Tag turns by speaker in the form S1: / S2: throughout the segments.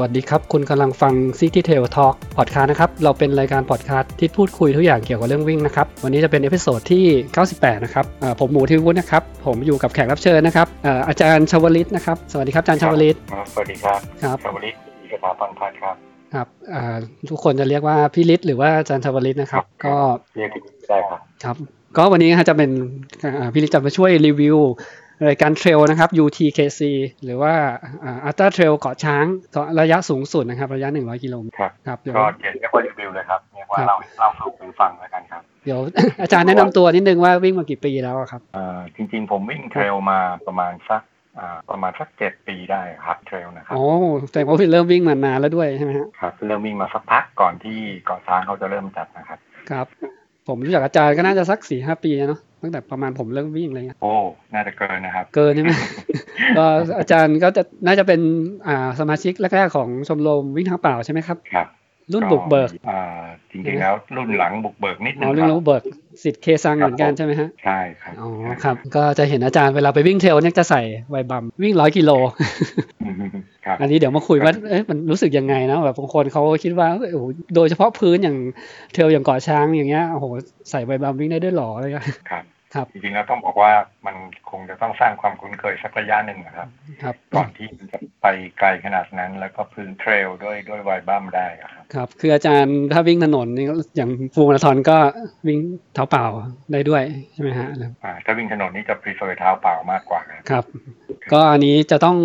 S1: วัสดีครับ คุณกำลังฟัง City Trail Talk พอดคาสต์นะครับ เราเป็นรายการพอดคาสต์ที่พูดคุยทุกอย่างเกี่ยวกับเรื่องวิ่งนะครับ วันนี้จะเป็น episode ที่ 98 นะครับอ่าผมหมูทิววุฒินะครับ ผมอยู่กับแขกรับเชิญนะครับอ่าอาจารย์ชวลิตนะครับ สวัสดีครับอาจารย์ชวลิต
S2: ครับสวัสดีครับ
S1: ครับ
S2: ชาวลิตสถาปันพัฒน์ครับ
S1: ครับอ่าทุกคนจะเรียกว่าพี่ลิตหรือว่าอาจารย์ชวลิตนะครับ ก็
S2: เรียกได้ครับ
S1: ครับ ก็วันนี้นะฮะจะเป็นอ่าพี่ลิตจะมาช่วยรีวิว รายการเทรลนะครับ UTKC หรือว่าอัลตร้าเทรลเกาะช้างระยะสูงสุดนะครับ ระยะ 100 กิโลเมตร
S2: ครับ
S1: ครับเดี๋ยว
S2: ก็เขียนเรียกว่ารีวิวเลยครับเรียกว่า
S1: ครับ
S2: เราเล่าสู่กันฟังแล้วกันครับ
S1: เดี๋ยวอาจารย์แนะนำตัวนิดนึงว่าวิ่งมากี่ปีแล้วอะครับ
S2: เอ่อจริงๆ ผมวิ่งเทรลมาประมาณสักอ่าประมาณสักเจ็ดปีได้ครับเทรลนะครับ
S1: โอ้แต่ว่าพี่เริ่มวิ่งมานานแล้วด้วยใช่ไหมฮะ
S2: ครับเริ่มวิ่งมาสักพักก่อนที่เกาะช้างเขาจะเริ่มจัดนะครับ
S1: ครับ ผมรู้จักอาจารย์ก็น่าจะสักสี่ห้าปีแล้วเนาะ ตั้งแต่ประมาณผมเริ่มวิ่งอะไรเงี้ย
S2: โอ้น่าจะเกินนะครับ
S1: เกินใช่ไหมก็อาจารย์ก็จะน่าจะเป็นอ่าสมาชิกแรกๆของชมรมวิ่งทางเปล่าใช่ไหมครับ
S2: ครับ
S1: รุ่นบุกเบิก
S2: อ่าจริงๆแล้วรุ่นหลังบุกเบิกนิดนึ
S1: อ๋
S2: ง
S1: อ
S2: ค
S1: รุ่น
S2: รับ
S1: บุกเบิกสิทธิ์เคซังเหมือนกันใช่ไหมฮะ
S2: ใช่ครับ
S1: อ๋อครับ ก็จะเห็นอาจารย์เวลาไปวิ่งเทรลเนี่ยจะใส่ไวบัมวิ่งร้อยกิโล
S2: อืมครับ
S1: อันนี้เดี๋ยวมาคุยว่าเอ๊ะมันรู้สึกยังไงนะแบบบางคนเขาคิดว่าเอ้ยโอ้โหโดยเฉพาะพื้นอย่างเทรลอย่างเกาะช้างอย่างเงี้ยโอ้โหใส่ไวบัมวิ่งได้ด้วยเหรออะไรเงี้ย
S2: ครับ
S1: ครับ
S2: จริงๆแล้วต้องบอกว่ามันคงจะต้องสร้างความคุ้นเคยสักระยะหนึ่งนะครับ
S1: ครับ
S2: ก่อนที่มันจะไปไกลขนาดนั้น แล้วก็พื้นเทรลด้วยด้วยไวบัมได้อะครับ
S1: ครับ คืออาจารย์ถ้าวิ่งถนนนี่อย่างฟูลมาราธอนก็วิ่งเท้าเปล่าได้ด้วยใช่ไหมฮะ
S2: อ่าถ้าวิ่งถนนนี่จะ prefer เท้าเปล่ามากกว่าครับ
S1: ครับ ก็อันนี้จะต้อง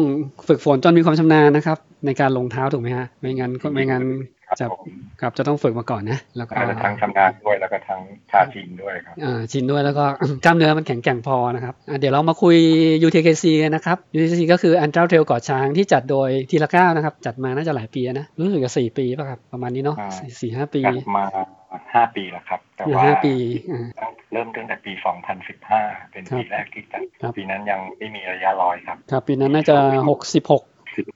S1: ฝึกฝนจนมีความชำนาญนะครับ ในการลงเท้าถูกไหมฮะไม่งั้นก็ไม่งั้น
S2: ครับ
S1: จะ
S2: ผม
S1: ครับจะต้องฝึกมาก่อนนะ แล้วก็
S2: อาจจะทั้งชำนาญด้วยแล้วก็ทั้งชาชินด้วยครับ
S1: อ่าชินด้วยแล้วก็กล้ามเนื้อมันแข็งแกร่งพอนะครับอะเดี๋ยวเรามาคุย UTKC กันนะครับ UTKC ก็คือ u n t r a Trail เกาะช้างที่จัดโดยทีละก้าวนะครับ จัดมาน่าจะหลายปีแล้วนะรู้สึกจะสี่ปีป่ะครับ ประมาณนี้เนาะ
S2: อ่า
S1: สี่สี่ห้าปี
S2: จัดมาห้าปีแล้วครับ แต่
S1: อยู่
S2: ว่า
S1: ห้าปีอ่า
S2: เริ่มตั้งแต่ปี 2015 เป็นปีแรกที่จัด
S1: ครับ
S2: ปีนั้นยังไม่มีระยะร้อยครับ
S1: ครับ ปีนั้นน่าจะหกสิบหก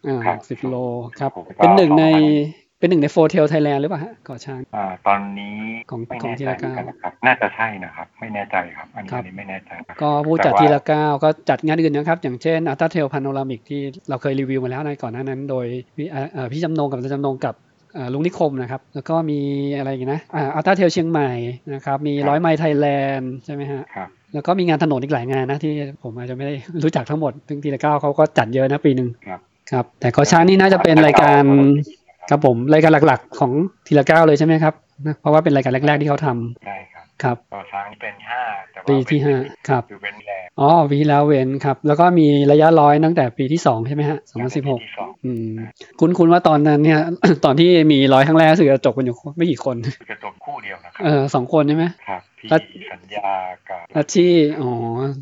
S1: อ่า
S2: ครั
S1: สิบโลครับ
S2: ผมก็
S1: เป็นหนึ่งใน
S2: ประมาณ
S1: เป็นหนึ่งในโฟเทลไทยแลนด์หรือเปล่าฮะเกาะช้าง
S2: อ่าตอนนี้
S1: ของ
S2: ไม่
S1: ของ
S2: แน่
S1: ที
S2: ใจ
S1: ละ
S2: เหมือน
S1: ก้าว
S2: กันนะครับน่าจะใช่นะครับ ไม่แน่ใจครับ อัน
S1: ครับ
S2: นี้ไม่แน่ใจครับ
S1: ก็ผู้จัด
S2: แต่ว่า
S1: ทีละก้าวก็จัดงานอื่นนะครับ อย่างเช่นอัลต a าเทลพาโนรามิกที่เราเคยรีวิวมาแล้วในก่อนหน้านั้น โดยพี่อ่าอ่าพี่จำนงกับอาจารย์จำนงกับอ่าลุงนิคมนะครับ แล้วก็มีอะไรอย่างนะอัลต a าเทลเชียงใหม่นะครับมีร้อยไมล์ไทยแลนด์ใช่ไหมฮะ
S2: ครับ
S1: แล้วก็มีงานถนนอีกหลายงานนะที่ผมอาจจะไม่ได้รู้จักทั้งหมดซึ่งทีละก้าวเขาก็จัดเยอะนะปีหนึ่ง
S2: ครับ
S1: ครับ แต่เกาะช้างนี่น่าจะเป็นรายการ ครับผมรายการหลักๆ ของทีละก้าวเลยใช่ไหมครับ เพราะว่าเป็นรายการแรกๆที่เขาทำ
S2: ใช่ครับ
S1: ครับ
S2: เกาะช้างนี่เป็นห้าแต่ว่า
S1: ปีที่ห้าครับ
S2: คือเป็นแรก
S1: อ๋อวีแล้วเวนครับ แล้วก็มีระยะร้อยตั้งแต่ปีที่สองใช่ไหมฮะสองพันสิบหก
S2: ที่สอง
S1: อืมคุณคุณว่าตอนนั้นเนี่ยตอนที่มีร้อยครั้งแรกรู้สึกจะจบกันอยู่ไม่กี่คน
S2: จะจบคู่เดียวนะครั
S1: เออสองคนใช่ไหม
S2: ครับพี่
S1: แล้ว
S2: สัญญากับ
S1: อาชีอ๋อ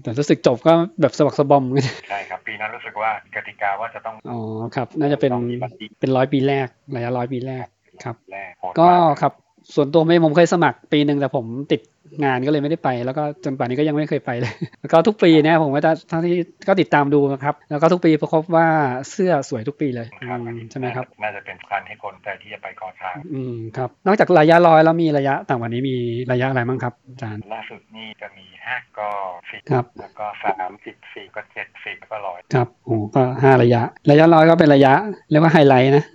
S1: แต่รู้สึกจบก็แบบสะบักสะบอม
S2: ใช่ครับปีนั้นรู้สึกว่ากติกาว่าจะต้อง
S1: อ๋อครับ น่าจะเป็น
S2: ต้องมีบัตรดี
S1: เป็นร้อยปีแรกระยะร้อยปีแรกครับ
S2: แรกโหด
S1: ก็
S2: มาก
S1: ครับ ส่วนตัวไม่ผมเคยสมัครปีหนึ่งแต่ผมติดงานก็เลยไม่ได้ไป แล้วก็จนป่านนี้ก็ยังไม่เคยไปเลย แล้วก็ทุกปีเนี่ยผมก็จะทั้งที่ก็ติดตามดูนะครับ แล้วก็ทุกปีพบว่าเสื้อสวยทุกปีเลย
S2: ครับ
S1: อืมใช่ไหมครับ
S2: น่าจะเป็นคันให้คนแต่ที่จะไปก่อช้าง
S1: อืมครับนอกจากระยะร้อยแล้วมีระยะต่างกว่านี้มีระยะอะไรบ้างครับอาจารย์
S2: ล่าสุดนี่จะมีห้าก็สิบ
S1: ครับ
S2: แล้วก็สามสิบสี่ก็เจ็ดสิบก็ร้อย
S1: ครับโอ้ก็ห้าระยะ ระยะร้อยก็เป็นระยะเรียกว่าไฮไลท์นะอ่า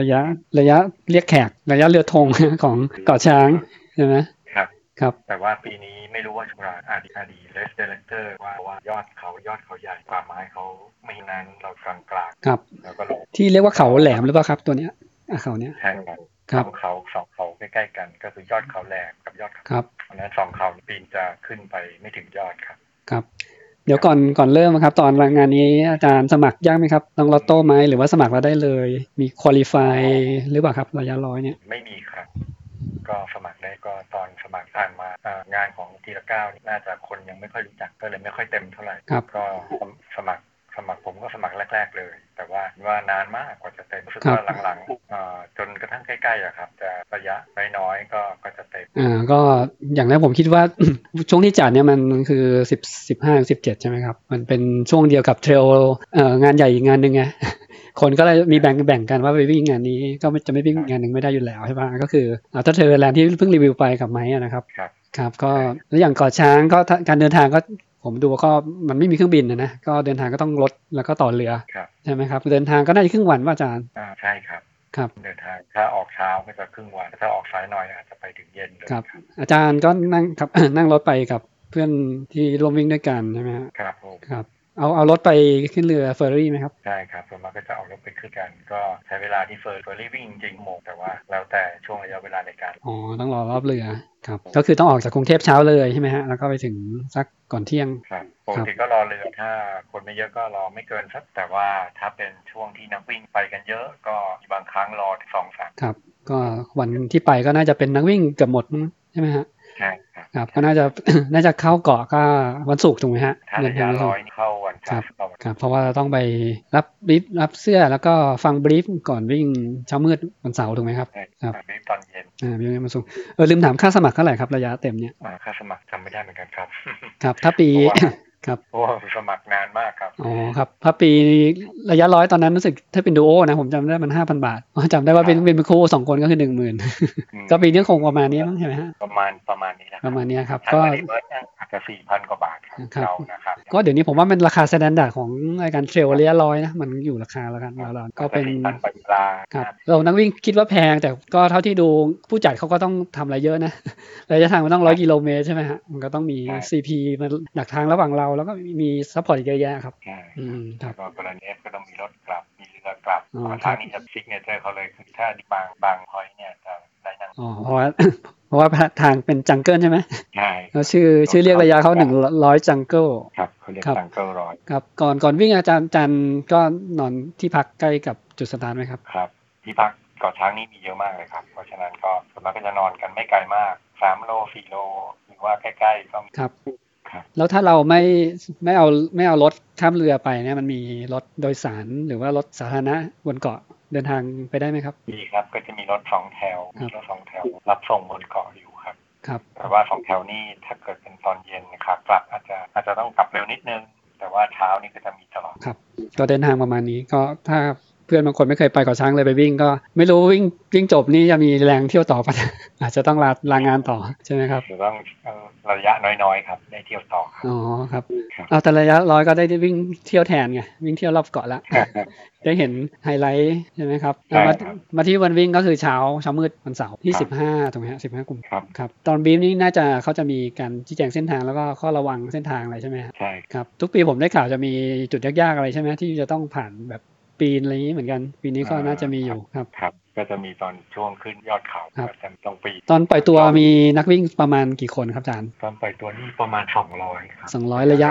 S1: ระยะระยะเรียกแขก ระยะเรือธงของเกาะช้างใช่ไหม
S2: ครับ
S1: ครับ
S2: แต่ว่าปีนี้ไม่รู้ว่าชุราอาดีอาดีเลสเดเลเตอร์ว่าว่ายอดเขายอดเขาใหญ่ป่าไม้เขาไม่นั้นเรากลางกลาง
S1: ครับ
S2: ๆแล้วก็ลง
S1: ที่เรียกว่าเขาแหลมหรือเปล่าครับตัวเนี้ยอะเขาเนี้ย
S2: แข่งกัน
S1: ครับ
S2: สองเขาสองเขาใกล้ๆกันก็คือยอดเขาแหลมกับยอดเขา
S1: ครับ
S2: เพราะฉะนั้นสองเขาปีนจะขึ้นไปไม่ถึงยอดครับ
S1: ครับ เดี๋ยวก่อนก่อนเริ่มครับ ตอนงานนี้อาจารย์สมัครยากไหมครับต้องลอตโต้ไหมหรือว่าสมัครแล้วได้เลย มีคุริฟายหรือเปล่าครับระยะร้อยเนี่ย
S2: ไม่มีครับก็สมัครได้ก็ตอนสมัครผ่านมาอ่างานของทีละเก้านี่น่าจะคนยังไม่ค่อยรู้จักก็เลยไม่ค่อยเต็มเท่าไหร่
S1: ครับ
S2: ก็สมัครสมัครผมก็สมัครแรก ๆ เลย แต่ว่าว่านานมากกว่าจะเต็มรู้สึก
S1: ครับ
S2: ว่าหลังๆอ่าจนกระทั่งใกล้ๆอะครับ จะระยะน้อยๆก็ก็จะเต็ม
S1: อ่าก็ อย่างแรกผมคิดว่าช่วงที่จัดเนี่ยมันคือสิบสิบห้าสิบเจ็ดใช่ไหมครับ มันเป็นช่วงเดียวกับเทรลเอ่องานใหญ่อีกงานหนึ่งไงคนก็เลยมีแบ่งแบ่งกันว่าไปวิ่งงานนี้ก็ไม่จะไม่วิ่งงานหนึ่งไม่ได้อยู่แล้วใช่ปะก็คืออ่าถ้าเทรลแลนด์ที่เพิ่งรีวิวไปกับไม้อะนะครับ
S2: ครับ
S1: ครับก็แล้วอย่างเกาะช้างก็ถ้าการเดินทางก็ผมดูก็มันไม่มีเครื่องบินนะนะก็เดินทางก็ต้องรถแล้วก็ต่อเรือ
S2: ครับ
S1: ใช่ไหมครับเดินทางก็น่าจะครึ่งวันว่าอาจารย์
S2: อ่าใช่ครับ
S1: ครับ
S2: เดินทางถ้าออกเช้าก็จะครึ่งวันถ้าออกสายหน่อยอาจจะไปถึงเย็นเลย
S1: ครับ อาจารย์ก็นั่งครับนั่งรถไปกับเพื่อนที่ร่วมวิ่งด้วยกันใช่ไหมฮะ
S2: ครับผม
S1: ครับ เอาเอารถไปขึ้นเรือเฟอร์รี่ไหมครับ
S2: ใช่ครับส่วนมากก็จะเอารถไปขึ้นกัน ก็ใช้เวลาที่เฟอร์เฟอร์รี่วิ่งจริงๆโมงแต่ว่าแล้วแต่ช่วงระยะเวลาในการ
S1: อ๋อต้องรอรอบเรือครับก็คือต้องออกจากกรุงเทพเช้าเลยใช่ไหมฮะแล้วก็ไปถึงสักก่อนเที่ยง
S2: ครับปกติก็รอเรือถ้าคนไม่เยอะก็รอไม่เกินสักแต่ว่าถ้าเป็นช่วงที่นักวิ่งไปกันเยอะก็บางครั้งรอถึงสองสาม
S1: ครับ ก็วันที่ไปก็น่าจะเป็นนักวิ่งเกือบหมดมั้งใช่ไหมฮะ
S2: ใช่ครับ
S1: ครับก็น่าจะน่าจะเข้าเกาะก็วันศุกร์ถูกไหมฮะ
S2: ถ้า
S1: เดิ
S2: ระ
S1: นทายะวันศุ
S2: ร้
S1: ก
S2: อย
S1: ร์
S2: นี่เข้า วันจันทร์ต่อวัน
S1: ครับเพราะว่าเราต้องไปรับบรีฟรับเสื้อแล้วก็ฟังบรีฟก่อนวิ่งเช้ามืดวันเสาร์ถูกไหมครับ
S2: ใช่
S1: ครับ
S2: รีบตอนเย็น
S1: อ่าวิ่งวันศุกร์เออลืมถามค่าสมัครเท่าไหร่ครับระยะเต็มเนี่ย
S2: อ่าค่าสมัครจำไม่ได้เหมือนกันครับ
S1: ครับถ้าปี
S2: เพราะว่า
S1: ครับ
S2: เพราะว่าสมัครนานมากครับ
S1: อ๋อครับถ้าปีระยะร้อยตอนนั้นรู้สึกถ้าเป็นดูโอนะผมจำได้มันห้าพันบาทอ๋อจำได้ว่าเป็นเป็นคู่สองคนก็คือหนึ่งหมื่น
S2: อืม
S1: ก็ปีนี้คงประมาณนี้มั้งใช่ไหมฮะ
S2: ประมาณประมาณนี้แหละ
S1: ประมาณเนี้ยครับ
S2: ถ้า
S1: ก็
S2: ไม่ได้เบิร์ดอาจจะสี่พันกว่าบาทครับ
S1: ครับ
S2: เรานะครับ
S1: ก็เดี๋ยวนี้ผมว่าเป็นราคา standard ของรายการ trail ระยะร้อยนะมันอยู่ราคาแล้วกันเราๆก็เป็น
S2: สี่พันไปเวลา
S1: ครับเรานักวิ่งคิดว่าแพงแต่ก็เท่าที่ดูผู้จัดเขาก็ต้องทำอะไรเยอะนะระยะทางมันต้องร้อยกิโลเมตรใช่ไหมฮะมันก็ต้องมี CP มันดักทางระหว่างเราแล้วก็มี support อีกเยอะแยะครับ
S2: ใช่
S1: อืมค
S2: แล้
S1: รั
S2: ว
S1: บ
S2: ก็กรณี DNF ก็ต้องมีรถกลับ มีเรือกลับ
S1: อ๋อ
S2: ทางนี้จะ signature เขาเลยคือถ้าบางบางพอยเนี่ยจะได้นั่ง
S1: อ๋อเพราะว่าเพราะว่าทางเป็น jungle ใช่ไหม
S2: ใช่
S1: แล้วชื่อชื่อเรียกระยะเขาหนึ่งร้อย jungle
S2: ครับเขาเรียก
S1: ครับ
S2: jungle ร้อย
S1: ครับก่อนก่อนวิ่งอาจารย์อาจารย์ก็นอนที่พักใกล้กับจุดสตาร์ทไหมครับ
S2: ครับที่พักเกาะช้างนี่มีเยอะมากเลยครับ เพราะฉะนั้นก็ส่วนมากก็จะนอนกันไม่ไกลมากสามโลสี่โลหรือว่าใกล้ๆก็มี
S1: ครับ
S2: ครับ
S1: แล้วถ้าเราไม่ไม่เอาไม่เอารถข้ามเรือไปเนี่ยมันมีรถโดยสารหรือว่ารถสาธารณะบนเกาะเดินทางไปได้ไหมครับ
S2: มีครับก็จะมีรถสองแถว
S1: ครับ
S2: มีรถสองแถว รับส่งบนเกาะอยู่ครับ
S1: ครับ
S2: แต่ว่าสองแถวนี่ถ้าเกิดเป็นตอนเย็นนะครับกลับอาจจะอาจจะต้องกลับเร็วนิดนึง แต่ว่าเช้านี่ก็จะมีตลอด
S1: ครับ ก็เดินทางประมาณนี้ก็ถ้า เพื่อนบางคนไม่เคยไปเกาะช้างเลยไปวิ่งก็ไม่รู้วิ่งวิ่งจบนี่จะมีแรงเที่ยวต่อปะอาจจะต้องลาลางานต่อใช่ไหมครับ
S2: จะต้องเอ่อระยะน้อยๆครับได้เที่ยวต่อครับ
S1: อ๋อครับ
S2: ครับ
S1: เอาแต่ระยะร้อยก็ได้วิ่งเที่ยวแทนไงวิ่งเที่ยวรอบเกาะละได้เห็นไฮไลท์ใช่ไหมครับ
S2: ใช่
S1: มา
S2: ครับ
S1: มาที่วันวิ่งก็คือเช้าเช้ามืดวันเสาร์ที่
S2: ครับ
S1: สิบห้าถูกไหมฮะสิบห้ากลุ่ม
S2: ครับ
S1: ครับตอนบีมนี่น่าจะเขาจะมีการชี้แจงเส้นทางแล้วก็ข้อระวังเส้นทางอะไรใช่ไหมฮะ
S2: ใช่
S1: ครับทุกปีผมได้ข่าวจะมีจุดยากๆอะไรใช่ไหมที่จะต้องผ่านแบบ ปีนอะไรอย่างนี้เหมือนกัน ปีนี้ก็น่าจะมีอยู่ครับ
S2: ครับ ก็จะมีตอนช่วงขึ้นยอดเขา
S1: ครับ
S2: ก็จะต้องปีน
S1: ตอนปล่อยตัวมีนักวิ่งประมาณกี่คนครับอาจารย์
S2: ตอนปล่อยตัวนี่ประมาณสองร้อยครับ
S1: สองร้อยระยะ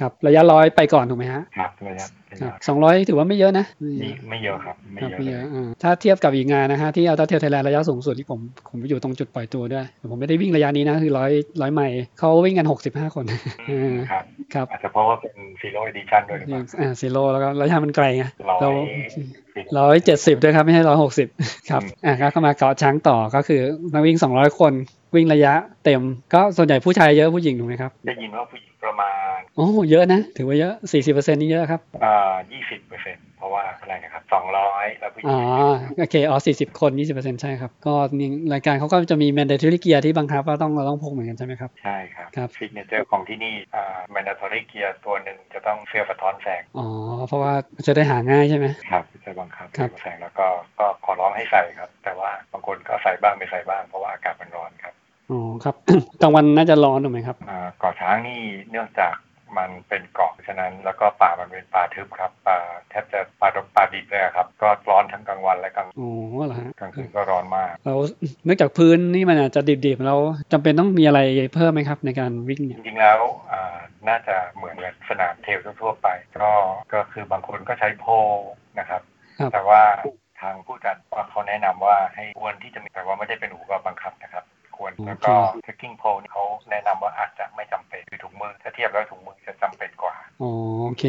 S1: ครับ ระยะร้อยไปก่อนถูกไหมฮะ
S2: ครับระยะระ
S1: ครับ
S2: ยะ
S1: สองร้อยถือว่าไม่เยอะนะ
S2: นี่ไม่เยอะครับ ไม่
S1: ครับ
S2: เยอะ
S1: ไม่
S2: เล
S1: เย
S2: ย
S1: อะอ่าถ้าเทียบกับอีกงานนะฮะที่อัลตร้าเทลไทยแลนด์ระยะสูงสุดที่ผมผมไปอยู่ตรงจุดปล่อยตัวด้วยแต่ผมไม่ได้วิ่งระยะนี้นะ คือร้อยร้อยไมล์เขาวิ่งกันหกสิบห้าคน
S2: อืมครับ
S1: ครับ
S2: อาจจะเพราะว่าเป็น zero edition ด้วยหรือเปล่า
S1: อ่า zero แล้วก็ระยะมันไกลไง
S2: ร้อย
S1: เรา
S2: สิบ
S1: ร้อยเจ็ดสิบด้วยครับ ไม่ใช่ร้อยหกสิบครับ
S2: อืม
S1: อะก็เข้ามาเกาะช้างต่อก็คือนักวิ่งสองร้อยคน วิ่งระยะเต็ม ก็ส่วนใหญ่ผู้ชายเยอะผู้หญิงถูกไหมครับ
S2: ได้ยินว่าผู้หญิงประมาณ
S1: โอ้เยอะนะ ถือว่าเยอะสี่สิบเปอร์เซ็นต์นี่เยอะครับ
S2: อ่ายี่สิบเปอร์เซ็นต์เพราะว่าอะไรนะครับสองร้อยแล้วผู้หญิ
S1: อ๋
S2: ง
S1: อโอเคอ๋อสี่สิบคนยี่สิบเปอร์เซ็นต์ใช่ครับ ก็นี่รายการเขาก็จะมี mandatory gear ที่บังคับว่าต้องเราต้องพกเหมือนกันใช่ไหมครับ
S2: ใช่ครับ
S1: ครับ
S2: ซิกเนเจอร์ของที่นี่อ่า mandatory gear ตัวหนึ่งจะต้องเสื้อสะท้อนแสง
S1: อ๋อเพราะว่าจะได้หาง่ายใช่ไหม
S2: ครับจะบังคับ
S1: ครับ
S2: เสื้อแสงแล้วก็ก็ขอร้องให้ใส่ครับ แต่ว่าบางคนก็ใส่บ้างไม่ใส่บ้างเพราะว่าอากาศมันร้อนครับ
S1: อ๋อครับกลางวันน่าจะร้อนถูกไหมครับ
S2: อ่าเกาะช้างนี่เนื่องจากมันเป็นเกาะฉะนั้น แล้วก็ป่ามันเป็นป่าทึบครับป่าแทบจะป่าดงป่าดิบเลยอะครับ ก็ร้อนทั้งกลางวันและกลาง
S1: อ๋อเหรอฮะ
S2: กลางคืนก็ร้อนมาก
S1: เราเนื่องจากพื้นนี่มันอาจจะดิบๆเราจำเป็นต้องมีอะไรเพิ่มไหมครับ ในการวิ่ง
S2: จ
S1: เนี่ย
S2: ริงๆแล้วอ่าน่าจะเหมือนกับสนามเทรลทั่วๆไป ก็ก็คือบางคนก็ใช้โพลนะครับ
S1: ครับ
S2: แต่ว่าทางผู้จัดว่าเขาแนะนำว่าให้ควรที่จะมีแต่ว่าไม่ได้เป็นอุปกรณ์บังคับนะครับ ควร แล้วก็ trekking pole นี่เขาแนะนำว่าอาจจะไม่จำเป็นคือถุงมือถ้าเทียบแล้วถุงมือจะจำเป็นกว่า
S1: อ๋อโอเค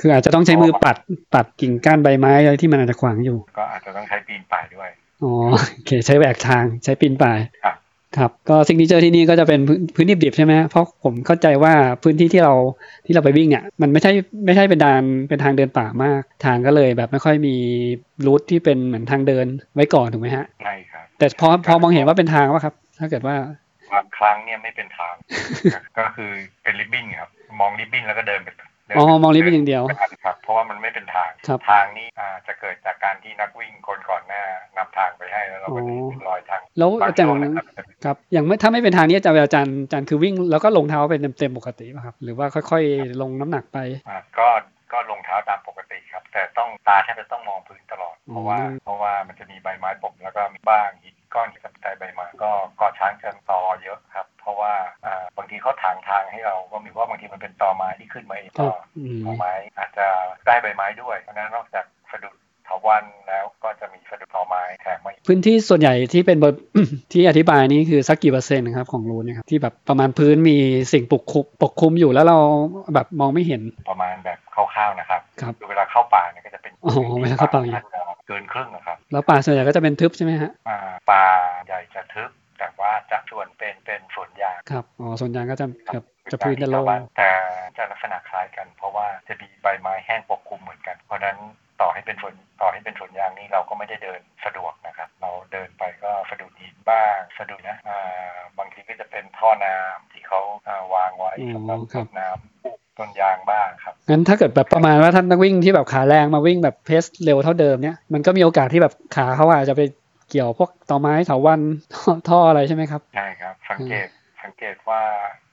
S1: คืออาจจะต้องใช้มือปัดปัดกิ่งก้านใบไม้อะไรที่มันอาจจะขวางอยู่
S2: ก็อาจจะต้องใช้ปีนป่ายด้วย
S1: อ๋อโอเค ใช้แหวกทางใช้ปีนป่าย
S2: ครับ
S1: ครับก็ซิกเนเจอร์ที่นี่ก็จะเป็นพื้นพื้นดิบๆใช่ไหมเพราะผมเข้าใจว่าพื้นที่ที่เราที่เราไปวิ่งเนี่ยมันไม่ใช่ไม่ใช่เป็นดานเป็นทางเดินป่ามาก ทางก็เลยแบบไม่ค่อยมีรูทที่เป็นเหมือนทางเดินไว้ก่อนถูกไหมฮะ
S2: ใช่ครับ
S1: แต่พอพอมองเห็นว่าเป็นทางว่าครับ ถ้าเกิดว่า
S2: บางครั้งเนี่ยไม่เป็นทาง ก็คือเป็นริบบิ้นครับ มองริบบิ้นแล้วก็เดินไปเดิน
S1: อ๋อ
S2: ไป
S1: มองลิฟต์เป็นอย่างเดียว
S2: ครับ เพราะว่ามันไม่เป็นทาง
S1: ครับ
S2: ทางนี้อ่าจะเกิดจากการที่นักวิ่งคนก่อนหน้านำทางไปให้แล้วเราก็เดินเป็นรอยทาง
S1: แล้ว
S2: บาง
S1: อาจาร
S2: ช่วง
S1: ย์
S2: นะครับ
S1: ครับ อย่างไม่ถ้าไม่เป็นทางนี้อาจารย์อาจารย์อาจารย์คือวิ่งแล้วก็ลงเท้าไปเต็มๆปกติป่ะครับ หรือว่าค่อยๆ ลงน้ำหนักไป
S2: อ่าก็ก็ลงเท้าตามปกติครับ แต่ต้องตาแทบจะต้องมองพื้นตลอด เพราะว่า
S1: อืม
S2: เพราะว่ามันจะมีใบไม้ปกแล้วก็มีบ้างหิน ก้อนที่กับใต้ใบไม้ก็เกาะช้างจะตอเยอะครับ เพราะว่าอ่าบางทีเขาถางทางให้เราก็มีว่าบางทีมันเป็นตอไม้ที่ขึ้นมาเอง
S1: ก็
S2: ก็
S1: อืม
S2: ตอไม้อาจจะใต้ใบไม้ด้วยเพราะฉะนั้นนอกจากสะดุดเถาวันแล้วก็จะมีสะดุดตอไม้แถมมาอีก
S1: พื้นที่ส่วนใหญ่ที่เป็นบทที่อธิบายนี้คือสักกี่เปอร์เซ็นต์ครับของรูนเนะครับที่แบบประมาณพื้นมีสิ่งปกคลุมปกคลุมอยู่แล้วเราแบบมองไม่เห็น
S2: ประมาณแบบคร่าวๆนะครับ
S1: ครับ
S2: คือเวลาเข้าป่าเนี่ยก็จะเป็น
S1: อ๋อเวลาเข้าป่าอย่างนี้
S2: จจะ เกินครึ่งนะครับ
S1: แล้วป่าส่วนใหญ่ก็จะเป็นทึบใช่ไหมฮะ
S2: อ่าป่าใหญ่จะทึบ แต่ว่าจะส่วนเป็นเป็นสวนยาง
S1: ครับอ๋อส่วนใหญ่ก็จะแบบจะพื้นจะโล่ง
S2: แต่จะลักษณะคล้ายกัน เพราะว่าจะมีใบไม้แห้งปกคลุมเหมือนกัน เพราะฉะนั้นต่อให้เป็นสวนต่อให้เป็นสวนยางนี่เราก็ไม่ได้เดินสะดวกนะครับ เราเดินไปก็สะดุดหินบ้างสะดุดนะอ่าบางทีก็จะเป็นท่อน้ำที่เขาอ่าวางไว้สำหรับต้นน้ำ ต้นยางบ้างครับ
S1: งั้นถ้าเกิดแบบประมาณว่าท่านนักวิ่งที่แบบขาแรงมาวิ่งแบบเพสเร็วเท่าเดิมเนี่ยมันก็มีโอกาสที่แบบขาเขาอาจจะไปเกี่ยวพวกตอไม้เถาวันท่อท่ออะไรใช่ไหมครับ
S2: ใช่ครับ สังเกตสังเกตว่า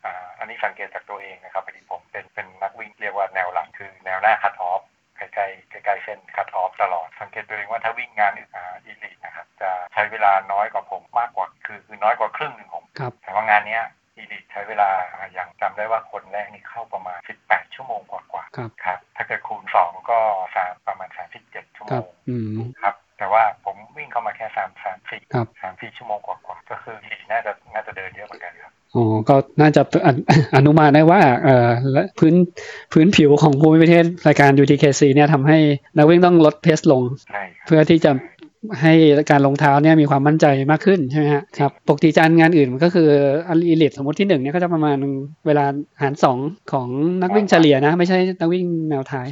S2: อ่าอันนี้สังเกตจากตัวเองนะครับพอดีผมเป็นเป็นนักวิ่งเรียกว่าแนวหลังคือแนวหน้าคัตออฟใกล้ๆใกล้ๆเส้นคัตออฟตลอด สังเกตตัวเองว่าถ้าวิ่งงานอ่าอีลีทนะครับจะใช้เวลาน้อยกว่าผมมากกว่าคือคือน้อยกว่าครึ่งหนึ่งผม
S1: ครับ
S2: แต่ว่างานเนี้ย อีลิทใช้เวลาอย่างจำได้ว่าคนแรกนี่เข้าประมาณ 18 ชั่วโมงกว่าๆ
S1: ครับ
S2: ครับ ถ้าเกิดคูณ 2 ก็สามประมาณ 37 ชั่ว
S1: ค
S2: โม
S1: รับ
S2: ง
S1: อืม
S2: ครับ แต่ว่าผมวิ่งเข้ามาแค่3 3 4
S1: ครับ
S2: 3 4ชั่วโมงกว่าๆก็คืออีลิทน่าจะน่าจะเดินเยอะเหมือนกันครับ
S1: อ๋อก็น่าจะอนุอนุมานได้ว่าเอ่อและพื้นพื้นผิวของภูมิประเทศรายการ UTKC เนี่ยทำให้นักวิ่งต้องลดเพสลง
S2: ใช่ครับ
S1: เพื่อที่จะ ให้การลงเท้าเนี่ยมีความมั่นใจมากขึ้นใช่ไหมฮะครับปกติจานงานอื่นมันก็คืออีลิทสมมติที่หนึ่งเนี่ยก็จะประมาณเวลาหารสองของนักวิ่งเฉลี่ยนะ ไม่ใช่นักวิ่งแนวท้าย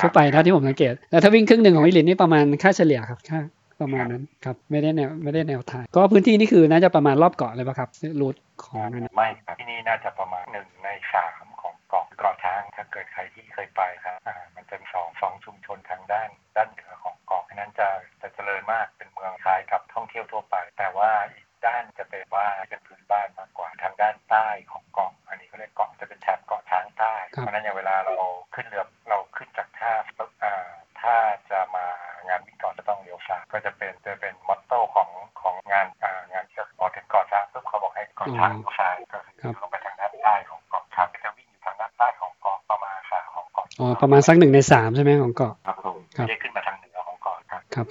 S1: ทั่วไปเท่าที่ผมสังเกตแล้วถ้าวิ่งครึ่งหนึ่งของอีลิทนี่ประมาณค่าเฉลี่ยครับค่าประมาณนั้นครับไม่ได้แนวไม่ได้แนวท้ายก็พื้นที่นี่คือน่าจะประมาณรอบเกาะเลยป่ะครับรูทของ
S2: ไม่ครับที่นี่น่าจะประมาณหนึ่งในสามของเกาะเกาะช้างถ้าเกิดใครที่เคยไปครับมันจะสองสองชุมชนทางด้านด้านเหนือของ เกาะอันนั้นจะจะเจริญมากเป็นเมืองคล้ายกับท่องเที่ยวทั่วไป แต่ว่าอีกด้านจะเป็นว่าเป็นพื้นบ้านมากกว่าทางด้านใต้ของเกาะอันนี้ก็เรียกเกาะจะเป็นแถบเกาะช้างใต้
S1: ครับ
S2: เพราะฉะนั้นอย่างเวลาเราขึ้นเรือเราขึ้นจากท่าปุ๊บอ่าถ้าจะมางานวิ่งเกาะจะต้องเลี้ยวซ้ายก็จะเป็นจะเป็นมอตโต้ของของงานอ่างานที่จะพอถึงเกาะช้างปุ๊บเขาบอกให้เกาะช้างเลี้ยวซ้ายก็คือลงไปทางด้านใต้ของเกาะช้างก็จะวิ่งอยู่ทางด้านใต้ของเกาะประมาณขาของเกาะ
S1: อ๋อประมาณสักหนึ่งในสามใช่ไหมของเกาะ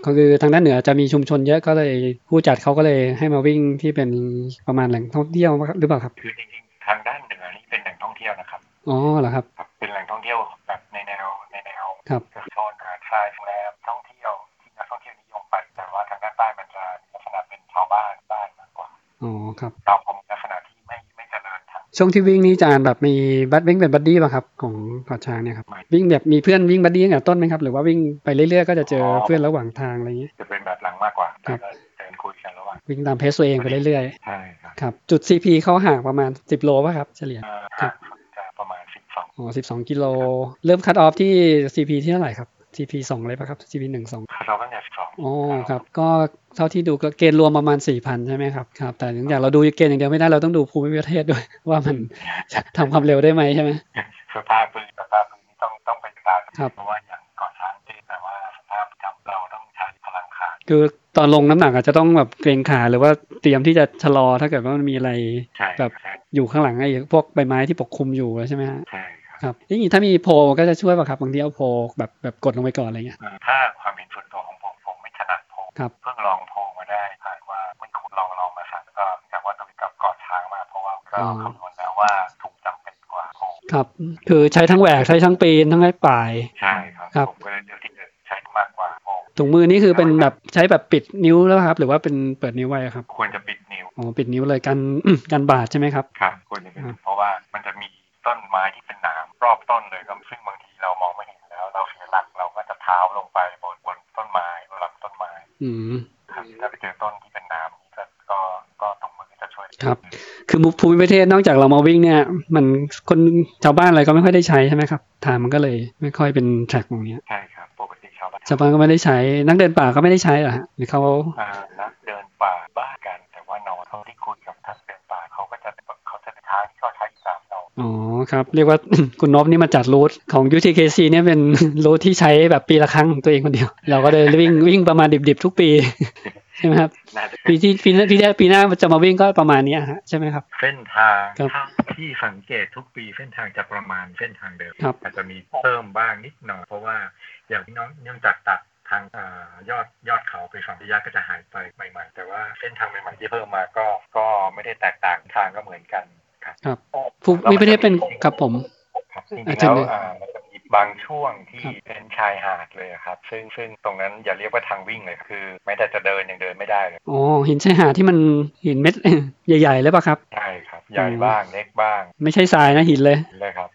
S2: ก็คื
S1: อทางด้านเหนือจะมีชุมชนเยอะก็เลยผู้จัดเขาก็เลยให้มาวิ่งที่เป็นประมาณแหล่งท่องเที่ยวหรือเปล่าครับ
S2: คือจริงๆทางด้านเหนือนี่เป็นแหล่งท่องเที่ยวนะครับ
S1: อ๋อเหรอครับ
S2: ครับเป็นแหล่งท่องเที่ยวแบบในแนวในแนว
S1: ครับ
S2: โซนหาดทรายโรงแรมท่องเที่ยวที่นักท่องเที่ยวนิยมไปแต่ว่าทางด้านใต้มันจะมีลักษณะเป็นชาวบ้านบ้านมากกว่า
S1: อ๋อครับ
S2: เราผมลักษณะที่ไม่ไม่เจริญทาง
S1: ช่วงที่วิ่งนี่อาจารย์แบบมีบัดวิ่งเป็น buddy ป่ะครับของเกาะช้างเนี่ยครับ วิ่งแบบมีเพื่อนวิ่ง buddy ตั้งแต่ต้นไหมครับ หรือว่าวิ่งไปเรื่อยๆก็จะเจอเพื่อนระหว่างทางอะไรอย่างเงี้ย
S2: จะเป็นแบบหลังมากกว่า
S1: ครับ
S2: แล้วก็เดินคุยกันระหว่าง
S1: วิ่งตาม pace ตัวเองไปเรื่อย
S2: ใช่ครับ
S1: ๆครับจุด CP เขาห่างประมาณ 10 โลป่ะครับ เฉลี่ย
S2: เอ่อ
S1: ครับ
S2: ห่างสุดจะประมาณสิบสอง
S1: อ๋อ12 กิโล เริ่ม cut off ที่ CP ที่เท่าไหร่ครับ CP 2เลยป่ะครับ CP 1 2
S2: เราตั้งแต่สิบสอง
S1: อ๋อครับก็เท่าที่ดูก็เกณฑ์รวมประมาณ4,000ใช่ไหมครับครับแต่ถึงอย่างเราดูเกณฑ์อย่างเดียวไม่ได้เราต้องดูภูมิประเทศด้วย ว่ามันจะทำความเร็วได้ไหมใช่ไหม
S2: สภาพ เพราะว่าอย่างเกาะช้างที่แต่ว่าสภาพประจำเราต้องใช้พลังขา
S1: คือตอนลงน้ำหนักอาจจะต้องแบบเกรงขาหรือว่าเตรียมที่จะชะลอถ้าเกิดว่ามันมีอะไร
S2: ใช่
S1: แบบ
S2: ใช่
S1: อยู่ข้างหลังไอ้พวกใบไม้ที่ปกคลุมอยู่ใช่ไหมฮะ
S2: ใช่ครับ
S1: ครับอย่างนี้ถ้ามีโพลก็จะช่วยป่ะครับบางทีเอาโพลแบบแบบกดลงไปก่อนอะไรเงี้ย
S2: เอ่อถ้าความเห็นส่วนตัวของผมผมไม่ถนัดโพล
S1: ครับ
S2: เพิ่งลองโพลมาได้ผ่านว่าไม่คุ้นลองลองมาสั่งก็จากว่าต้องกับเกาะช้างมากเพราะว่าก็คำนวณแล้วว่าถูกจำเป็นกว่าโพล
S1: ครับ คือใช้ทั้งแหวกใช้ทั้งปีนทั้งไอ้ป่าย
S2: ใช่ครับ
S1: ครับ
S2: ผมก็เลยเลือกที่จะใช้มากกว่าโพล
S1: ถุงมือนี่คือเป็นแบบใช้แบบปิดนิ้วแล้วครับ หรือว่าเป็นเปิดนิ้วไว้ครับ
S2: ควรจะปิดนิ้ว
S1: อ๋อปิดนิ้วเลยกันกันบาดใช่ไหมครับ
S2: ครับควรจะเป็น
S1: ครับ
S2: เพราะว่ามันจะมีต้นไม้ที่เป็นหนามรอบต้นเลยก็ซึ่งบางทีเรามองไม่เห็นแล้ว เราเสียหลักเราก็จะเท้าลงไปบนบนต้นไม้บนลำต้นไม้
S1: อืม
S2: ครับถ้าไปเจอต้นที่เป็นหนามนี่ก็ก็ก็ตรงมือก็จะช่วย
S1: ครับ คือภูมิประเทศนอกจากเรามาวิ่งเนี่ย มันคนชาวบ้านอะไรก็ไม่ค่อยได้ใช้ใช่ไหมครับทางมันก็เลยไม่ค่อยเป็นแทร็กตรงเนี้ย
S2: ใช่ครับปกติชาวบ้าน
S1: ชาวบ้านก็ไม่ได้ใช้ นักเดินป่าก็ไม่ได้ใช้เหรอฮะหรือเขา
S2: อ่านักเดินป่าบ้ากัน แต่ว่านอนเขาที่คุยกับนักเดินป่าเขาก็จะเขาจะเป็นทางที่เขาใช้สามนอน
S1: อ๋อครับ เรียกว่าคุณนพนี่มาจัดรูทของ UTKC เนี่ยเป็นรูทที่ใช้แบบปีละครั้งของตัวเองคนเดียว เราก็เลยวิ่งวิ่งประมาณดิบๆทุกปี ใช่ไหมครับ
S2: น่าจะ
S1: ปีที่ปีหน้าปีหน้าปีหน้าจะมาวิ่งก็ประมาณเนี้ยฮะใช่ไหมครับ
S2: เส้นทาง
S1: ครับ
S2: ถ้าที่สังเกตทุกปีเส้นทางจะประมาณเส้นทางเดิม
S1: ครับ
S2: อาจจะมีเพิ่มบ้างนิดหน่อยเพราะว่าอย่างที่น้องเนื่องจากตัดทางอ่ายอดยอดเขาไปฝั่งพิยะก็จะหายไปใหม่ๆ แต่ว่าเส้นทางใหม่ๆที่เพิ่มมาก็ก็ไม่ได้แตกต่างทางก็เหมือนกัน ครับ
S1: ครับภูมิประเทศเป็นครับผม
S2: ครับจริง
S1: อะ
S2: ๆแล้ว
S1: เชิญเลย
S2: อ่ามันจะมีบางช่วงที่
S1: ครับ
S2: เป็นชายหาดเลยอะครับ ซึ่งซึ่งตรงนั้นอย่าเรียกว่าทางวิ่งเลยครับคือ ไม่แต่จะเดินยังเดินไม่ได้เลย
S1: อ๋อหินชายหาดที่มันหินเม็ดใหญ่ๆเลยป่ะครับ
S2: ใช่ครับ ใหญ่บ้างเล็กบ้าง
S1: ไม่ใช่ทรายนะหินเลย
S2: เลยครับ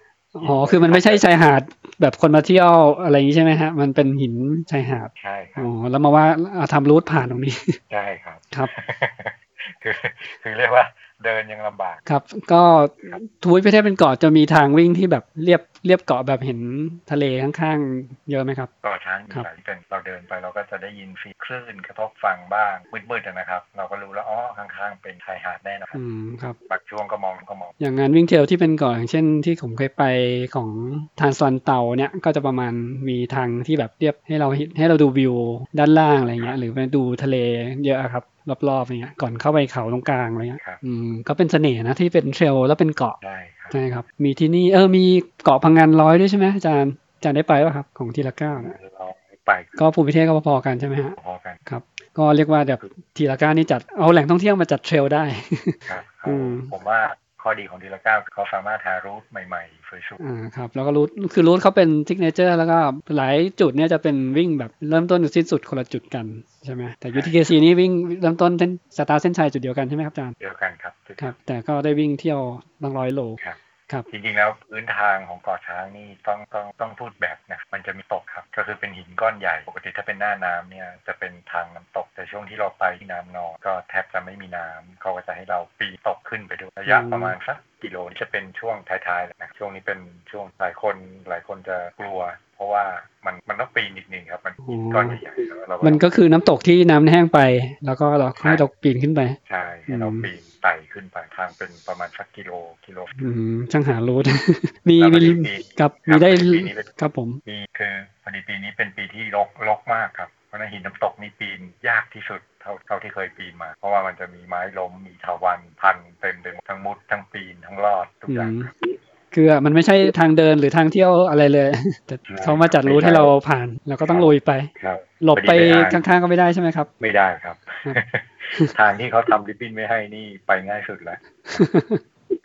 S1: อ๋อคือมันไม่ใช่ชายหาดแบบคนมาเที่ยวอะไรอย่างนี้ใช่ไหมฮะ มันเป็นหินชายหาด
S2: ใช่ครั
S1: อ๋
S2: บ
S1: อแล้วมาว่าเอาทำรูทผ่านตรงนี้
S2: ใช่ครับ
S1: ครับ
S2: คือคือเรียกว่า เดินยังลำบาก
S1: ครับ ก็ทวีปประเทศเป็นเกาะจะมีทางวิ่งที่แบบเรียบเรียบเกาะแบบเห็นทะเลข้างๆ เยอะไหมครับ
S2: ก็ช้างมี
S1: ครับ
S2: หลายเป็นเราเดินไปเราก็จะได้ยินเสียงคลื่นกระทบฝั่งบ้างมืดๆอะนะครับ เราก็รู้แล้วอ๋อข้างๆ เป็นชายหาดแน่นอนครับ
S1: อืมครับ
S2: บางช่วงก็มองก็มอง
S1: อย่างงานวิ่งเทรลที่เป็นเกาะอย่างเช่นที่ผมเคยไปของทานซอนเตาเนี่ยก็จะประมาณมีทางที่แบบเรียบให้เราเห็นให้เราดูวิวด้านล่างอะไรเงี้ยหรือไปดูทะเลเยอะอะครับ รอบๆอย่างเงี้ยก่อนเข้าไปเขาตรงกลางอะไรเงี้ย
S2: ครับ
S1: อืมก็เป็นเสน่ห์นะที่เป็นเทรลแล้วเป็นเกาะ
S2: ใช่ครับ
S1: ใช่ครับ มีที่นี่เออมีเกาะพังงานร้อยด้วยใช่ไหมอาจารย์อาจารย์ได้ไปป่ะครับ ของทีละเก้านะ
S2: เราไป
S1: ก็ภูมิประเทศก็พอๆกันใช่ไหมฮะ
S2: พอกัน
S1: ครับ ก็เรียกว่าแบบทีละเก้านี่จัดเอาแหล่งท่องเที่ยวมาจัดเทรลได้
S2: ครับ
S1: อืม
S2: ผมว่า ข้อดีของดีละเก้าเขาสามารถหารูทใหม่ๆสวย
S1: อ่าครับแล้วก็รูทคือรูทเขาเป็นซิกเนเจอร์แล้วก็หลายจุดเนี่ยจะเป็นวิ่งแบบเริ่มต้นกับสิ้นสุดคนละจุดกันใช่ไหมแต่ UTKC นี่วิ่งเริ่มต้นเส้นสตาร์ทเส้นชัยจุดเดียวกันใช่ไหมครับอาจารย์
S2: ๆเดียวกันครับ
S1: ครับ แต่ก็ได้วิ่งเที่ยวตั้งร้อยโล
S2: ครับ
S1: ครับ
S2: จริงๆแล้วพื้นทางของเกาะช้างนี่ต้องต้องต้องพูดแบบนะมันจะมีตกครับก็คือเป็นหินก้อนใหญ่ปกติถ้าเป็นหน้าน้ำเนี่ยจะเป็นทางน้ำตก แต่ช่วงที่เราไปที่น้ำนองก็แทบจะไม่มีน้ำเขาก็จะให้เราปีนตกขึ้นไปด้วยระยะประมาณสักกิโลนี่จะเป็นช่วงท้ายๆเลยนะช่วงนี้เป็นช่วงหลายคนหลายคนจะกลัวเพราะว่ามันมันต้องปีนนิดนึงครับ มันหินก้อนใหญ่ๆแล้วเรา
S1: มันก็คือน้ำตกที่น้ำแห้งไป แล้วก็เราให้เราปีนขึ้นไป
S2: ใช่ให้เรา
S1: อืม
S2: ปีนไต่ขึ้นไปทางเป็นประมาณสักกิโลกิโล
S1: อืมช่างหารูทมี
S2: แล้วก็
S1: มี
S2: มีปีน
S1: กับ
S2: ครั
S1: มี
S2: บ
S1: ได้
S2: ปีนี้เป็น
S1: ครับผม
S2: ปีคือพอดีปีนี้เป็นปีที่รกรกมากครับเพราะฉะนั้นหินน้ำตกนี่ปีนยากที่สุดเท่าเท่าที่เคยปีนมา เพราะว่ามันจะมีไม้ล้มมีถาวันพันเต็มไปหมดทั้งมุดทั้งปีนทั้งรอดทุก
S1: อื
S2: อย่าง
S1: ม คือมันไม่ใช่ทางเดินหรือทางเที่ยวอะไรเลย แต่เขามาจัดรูทให้เราผ่านเราก็ต้องลุยไป
S2: ครับ
S1: หลบไป
S2: พอดีไปอ่าน
S1: ข้างๆก็ไม่ได้ใช่ไหมครับ
S2: ไม่ได้ครับ
S1: ครับ
S2: ทางที่เขาทำริบบิ้นไม่ให้นี่ไปง่ายสุดแล้ว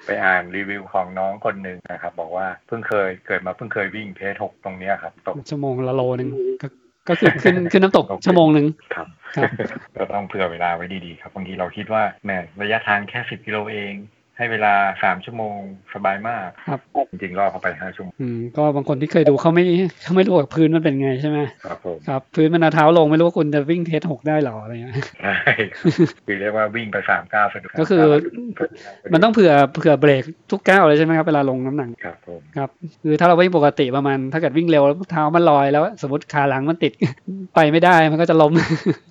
S2: ไปอ่านรีวิวของน้องคนหนึ่งนะครับ บอกว่าเพิ่งเคยเกิดมาเพิ่งเคยวิ่งเพจหกตรงเนี้ยครับตก
S1: ชั่วโมงละโลนึงก็ก็คือขึ้นขึ้นน้ำตกชั่วโมงหนึ่ง
S2: ครับ
S1: ครับ
S2: ก็ต้องเผื่อเวลาไว้ดีๆครับบางทีเราคิดว่าแหมระยะทางแค่สิบกิโลเอง ให้เวลาสามชั่วโมงสบายมาก
S1: ครับ
S2: จริงๆล่อเข้าไปห้าชั่วโมง
S1: อืมก็บางคนที่เคยดูเขาไม่เขาไม่รู้ว่าพื้นมันเป็นไงใช่ไหม
S2: ครับผม
S1: ครับพื้นมันเอาเท้าลงไม่รู้ว่าคุณจะวิ่งเทสหกได้หรออะไรเงี้ย
S2: ใช่คือเรียกว่าวิ่งไปสามก้าวสะดวก
S1: ก็คือมันต้องเผื่อเผื่อเบรกทุกก้าวเลยใช่ไหมครับเวลาลงน้ำหนัก
S2: ครับผม
S1: ครับคือถ้าเราวิ่งปกติประมาณ ถ้าเกิดวิ่งเร็วแล้วเท้ามันลอยแล้ว สมมติขาหลังมันติดไปไม่ได้มันก็จะล้ม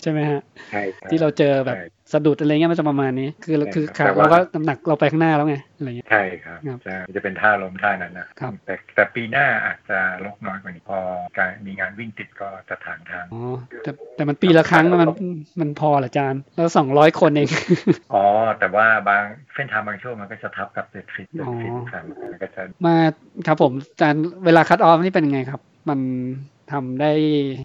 S1: ใช่ไหมฮะ
S2: ใช่คบ
S1: ที่เราเจอแบบ
S2: ใช่
S1: สะดุดอะไรเงี้ยมันจะประมาณนี้ คือ
S2: ใช่
S1: คือ
S2: ครั
S1: ขา
S2: บแต่ว่า
S1: เราก็น้ำหนักเราไปข้างหน้าแล้วไงอะไรเงี้ย
S2: ใช่ครับ
S1: ครับ
S2: ใช่จะเป็นท่าล้มท่านั้นนะครับแต่แต่ปีหน้าอาจจะลดน้อยกว่านี้พอการมีงานวิ่งติดก็จะถางทาง
S1: อ๋อแต่แต่มันปีละครั้งมันมันพอเหรออาจารย์แล้วสองร้อยคนเอง
S2: อ๋อแต่ว่าบางเส้นทางบางช่วงมันก็จะทับกับเด็ดฟิตเด็ดฟิต
S1: อ๋อ
S2: ครับมันก็จะ
S1: มาครับผมอาจารย์เวลาคัดออฟนี่เป็นยังไงครับ มัน ทำได้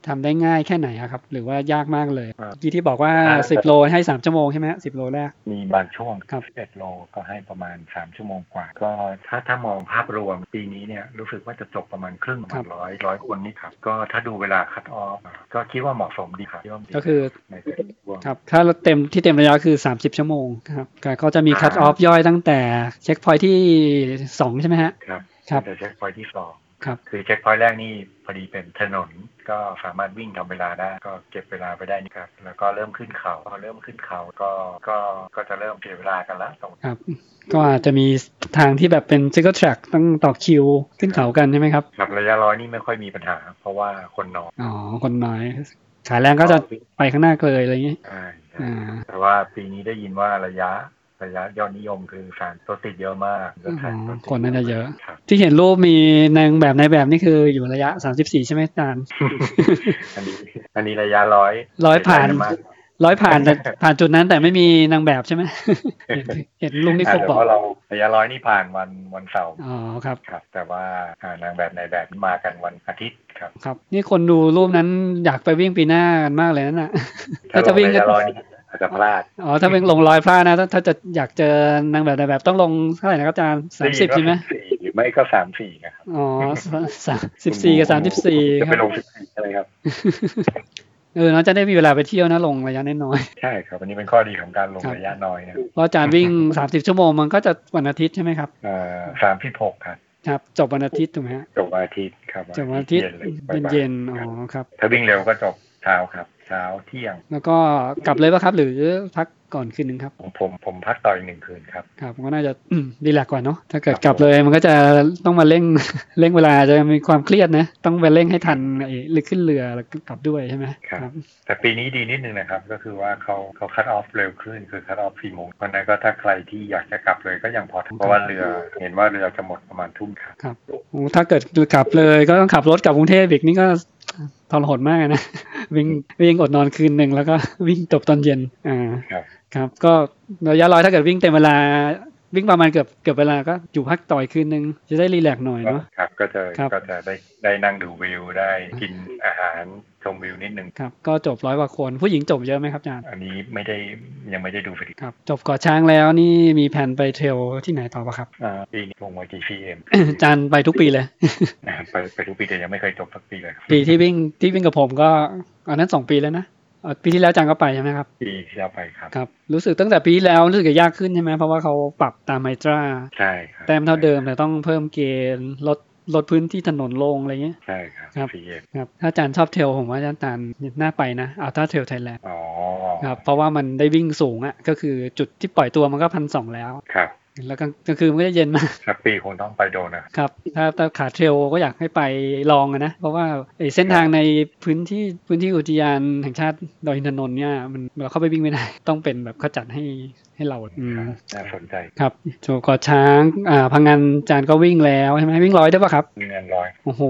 S1: ทำได้ง่ายแค่ไหนอะครับ หรือว่ายากมากเลยเมื่อกี้ที่บอกว่าสิบโลให้สามชั่วโมงใช่ไหมฮะสิบโลแรก
S2: มีบางช่วง
S1: ครับ
S2: 11โลก็ให้ประมาณ3ชั่วโมงกว่า ก็ถ้าถ้ามองภาพรวมปีนี้เนี่ยรู้สึกว่าจะจบประมาณครึ่งประมาณร้อยร้อยคนนี่ครับ ก็ถ้าดูเวลาคัดออฟก็คิดว่าเหมาะสมดีครับคิดว่าดี
S1: ก็คือ
S2: ในแต่ละช่วง
S1: ครับถ้าเราเต็มที่เต็มระยะคือ 30 ชั่วโมงครับก็ก็จะมีคัดออฟย่อยตั้งแต่เช็คพอยที่2ใช่ไหมฮะ
S2: ครับ
S1: ครับ
S2: จะเช็คพอยท์ที่สอง
S1: ครับ
S2: คือเช็คพอยต์แรกนี่พอดีเป็นถนนก็สามารถวิ่งทำเวลาได้ก็เก็บเวลาไปได้นี่ครับ แล้วก็เริ่มขึ้นเขาพอเริ่มขึ้นเขาก็ก็ก็จะเริ่มเสียเวลากันละตรง
S1: ครับ ก็อาจจะมีทางที่แบบเป็น single track ต้องต่อคิวขึ้นเขากันใช่ไหมครับ
S2: ครับระยะร้อยนี่ไม่ค่อยมีปัญหา เพราะว่าคนน้อย
S1: อ๋อคนน้อยขาแรงก็จะไปข้างหน้าเลยอะไรอย่างนี้
S2: ใช่ใช่
S1: อ่า
S2: แต่ว่าปีนี้ได้ยินว่าระยะ ระยะยอดนิยมคือสารตัวติดเยอะมาก
S1: อ๋อ
S2: แทรตัวติด
S1: คนน่าจะเยอะ
S2: ครับ
S1: ที่เห็นรูปมีนางแบบในแบบนี่คืออยู่ระยะ34ใช่ไหมอาจารย์
S2: อันนี้อันนี้ระยะร้อย
S1: ร้อยผ่าน
S2: มาก
S1: ร้อยผ่านแต่ผ่านจุดนั้นแต่ไม่มีนางแบบใช่ไหมเห็นเห็นลุงที่
S2: อ่า
S1: เขา
S2: แต่
S1: บอก
S2: ว่าเราระยะร้อยนี่ผ่านวันวันเสาร์
S1: อ๋อครับ
S2: ครับ แต่ว่าอ่านางแบบในแบบนี่มากันวันอาทิตย์ครับ
S1: ครับ นี่คนดูรูปนั้นอยากไปวิ่งปีหน้ากันมากเลยนั่นน่ะ
S2: ถ้า
S1: ถ้าจะวิ่ง
S2: ล
S1: ก็
S2: ระยะร้ อยนี่อาจจะพลาด
S1: อ๋อ ถ้าเป็นลงรอยพลาดนะถ้าถ้าจะอยากเจอนางแบบในแบบต้องลงเท่าไหร่นะครับอาจารย์สามสิบใช่ไหม
S2: สี่หรือไม่ก็สามสี่นะครับ
S1: อ๋อสามสิบสี่กับสามสิบสี่
S2: จะ
S1: ค
S2: ไป
S1: รับ
S2: ลงสิบสี่ใช่ไหมครับ
S1: เออเนาะจะได้มีเวลาไปเที่ยวนะลงระยะน้อย
S2: ใช่ครับอันนี้เป็นข้อดีของการลง
S1: ครับ
S2: ระยะน้อยนะ
S1: ๆเพราะอาจารย์วิ่งสามสิบชั่วโมงมันก็จะวันอาทิตย์ใช่ไหมครับ
S2: สามสิบหกครับ
S1: ครับจบวันอาทิตย์ถูกไหมฮะ
S2: จบวันอาทิตย์ครับ
S1: จบวันอาทิตย์
S2: เลยบ่าๆ
S1: เย็นๆอ๋อครับ
S2: ถ้าวิ่งเร็วก็จบเช้าครับ เช้าเที่ยง
S1: แล้วก็กลับเลยป่ะครับ หรือพักก่อนคืนหนึ่งครับ
S2: ผมผมผมพักต่ออีกหนึ่งคืนครับ
S1: ครับก็น่าจะอืมดีแลกซ์กว่าเนาะถ้าเกิด
S2: ครับ
S1: กลับเลยมันก็จะต้องมาเร่งเร่งเวลาจะมีความเครียดนะ ต้องไปเร่งให้ทันไอ้หรือขึ้นเรือแล้วก็กลับด้วยใช่ไหม
S2: ครับแต่ปีนี้ดีนิดนึงนะครับ ก็คือว่าเขาเขาคัดออฟเร็วขึ้นคือคัดออฟสี่โมงเพราะฉะนั้นก็ถ้าใครที่อยากจะกลับเลยก็ยังพอทำเพราะว่าเรือเห็นว่าเรือจะหมดประมาณทุ่มครับ
S1: ครับโอ้ถ้าเกิดกลับเลยก็ต้องขับรถกลับกรุงเทพอีกนี่ก็ ทรหดมากนะวิ่งวิ่งอดนอนคืนหนึ่งแล้วก็วิ่งจบตอนเย็นอ่า
S2: ครับ
S1: ครับก็ระยะร้อยถ้าเกิดวิ่งเต็มเวลา วิ่งประมาณเกือบเกือบเวลาก็อยู่พักต่อยคืนหนึ่งจะได้รีแลกซ์หน่อยเนาะ
S2: ครับก็จะ
S1: ครับ
S2: ก็จะได้ได้นั่งดูวิวได้กินอาหารชมวิวนิดนึง
S1: ครับก็จบร้อยกว่าคนผู้หญิงจบเยอะไหมครับอาจารย์
S2: อันนี้ไม่ได้ยังไม่ได้ดูสถิติ
S1: ครับจบเก่อช้างแล้วนี่มีแผนไป trail ที่ไหนต่อปะครับ
S2: อ่าปีนี้ลงไว้ที่ CM อา
S1: จารย์ไปทุกปีเลย
S2: ไปไปทุกปีแต่ยังไม่เคยจบสักปีเลยครับ
S1: ปีที่วิ่งที่วิ่งกับผมก็อันนั้นสองปีแล้วนะเอ่อ ปีที่แล้วอาจารย์ก็ไปใช่ไหมครับ
S2: ปีที่แล้วไปครับ
S1: ครับ รู้สึกตั้งแต่ปีที่แล้วรู้สึกจะยากขึ้นใช่ไหมเพราะว่าเขาปรับตาม ITRA
S2: ใช่ครับ
S1: แต้มเท่าเดิมแต่ต้องเพิ่มเกณฑ์ลดลดพื้นที่ถนนลงอะไรเงี้ย
S2: ใช่ครับ
S1: ครับ
S2: CM
S1: ครับ ถ้าอาจารย์ชอบ trail ผมว่าอาจารย์น่าไปนะ Ultra Trail Thailand
S2: อ๋อ
S1: ครับเพราะว่ามันได้วิ่งสูงอะ่ะก็คือจุดที่ปล่อยตัวมันก็พันสองแล้ว
S2: ครับ
S1: แล้วกลางกลางคืนมันก็จะเย็นมาก
S2: สักปีคงต้องไปโดนนะครับ
S1: ครับถ้าถ้าขาเทรลก็อยากให้ไปลองอะนะ เพราะว่าไอ้เส้นทางในพื้นที่พื้นที่อุทยานแห่งชาติดอยอินทนนท์เนี่ยมันเราเข้าไปวิ่งไม่ได้ ต้องเป็นแบบเขาจัดให้ให้เราอืม
S2: น่าสนใจ
S1: ครับโจกอช้างอ่าพังงานจานก็วิ่งแล้วใช่ไหมวิ่งร้อยได้ปะครับ
S2: เงินร้อย
S1: โอ้โห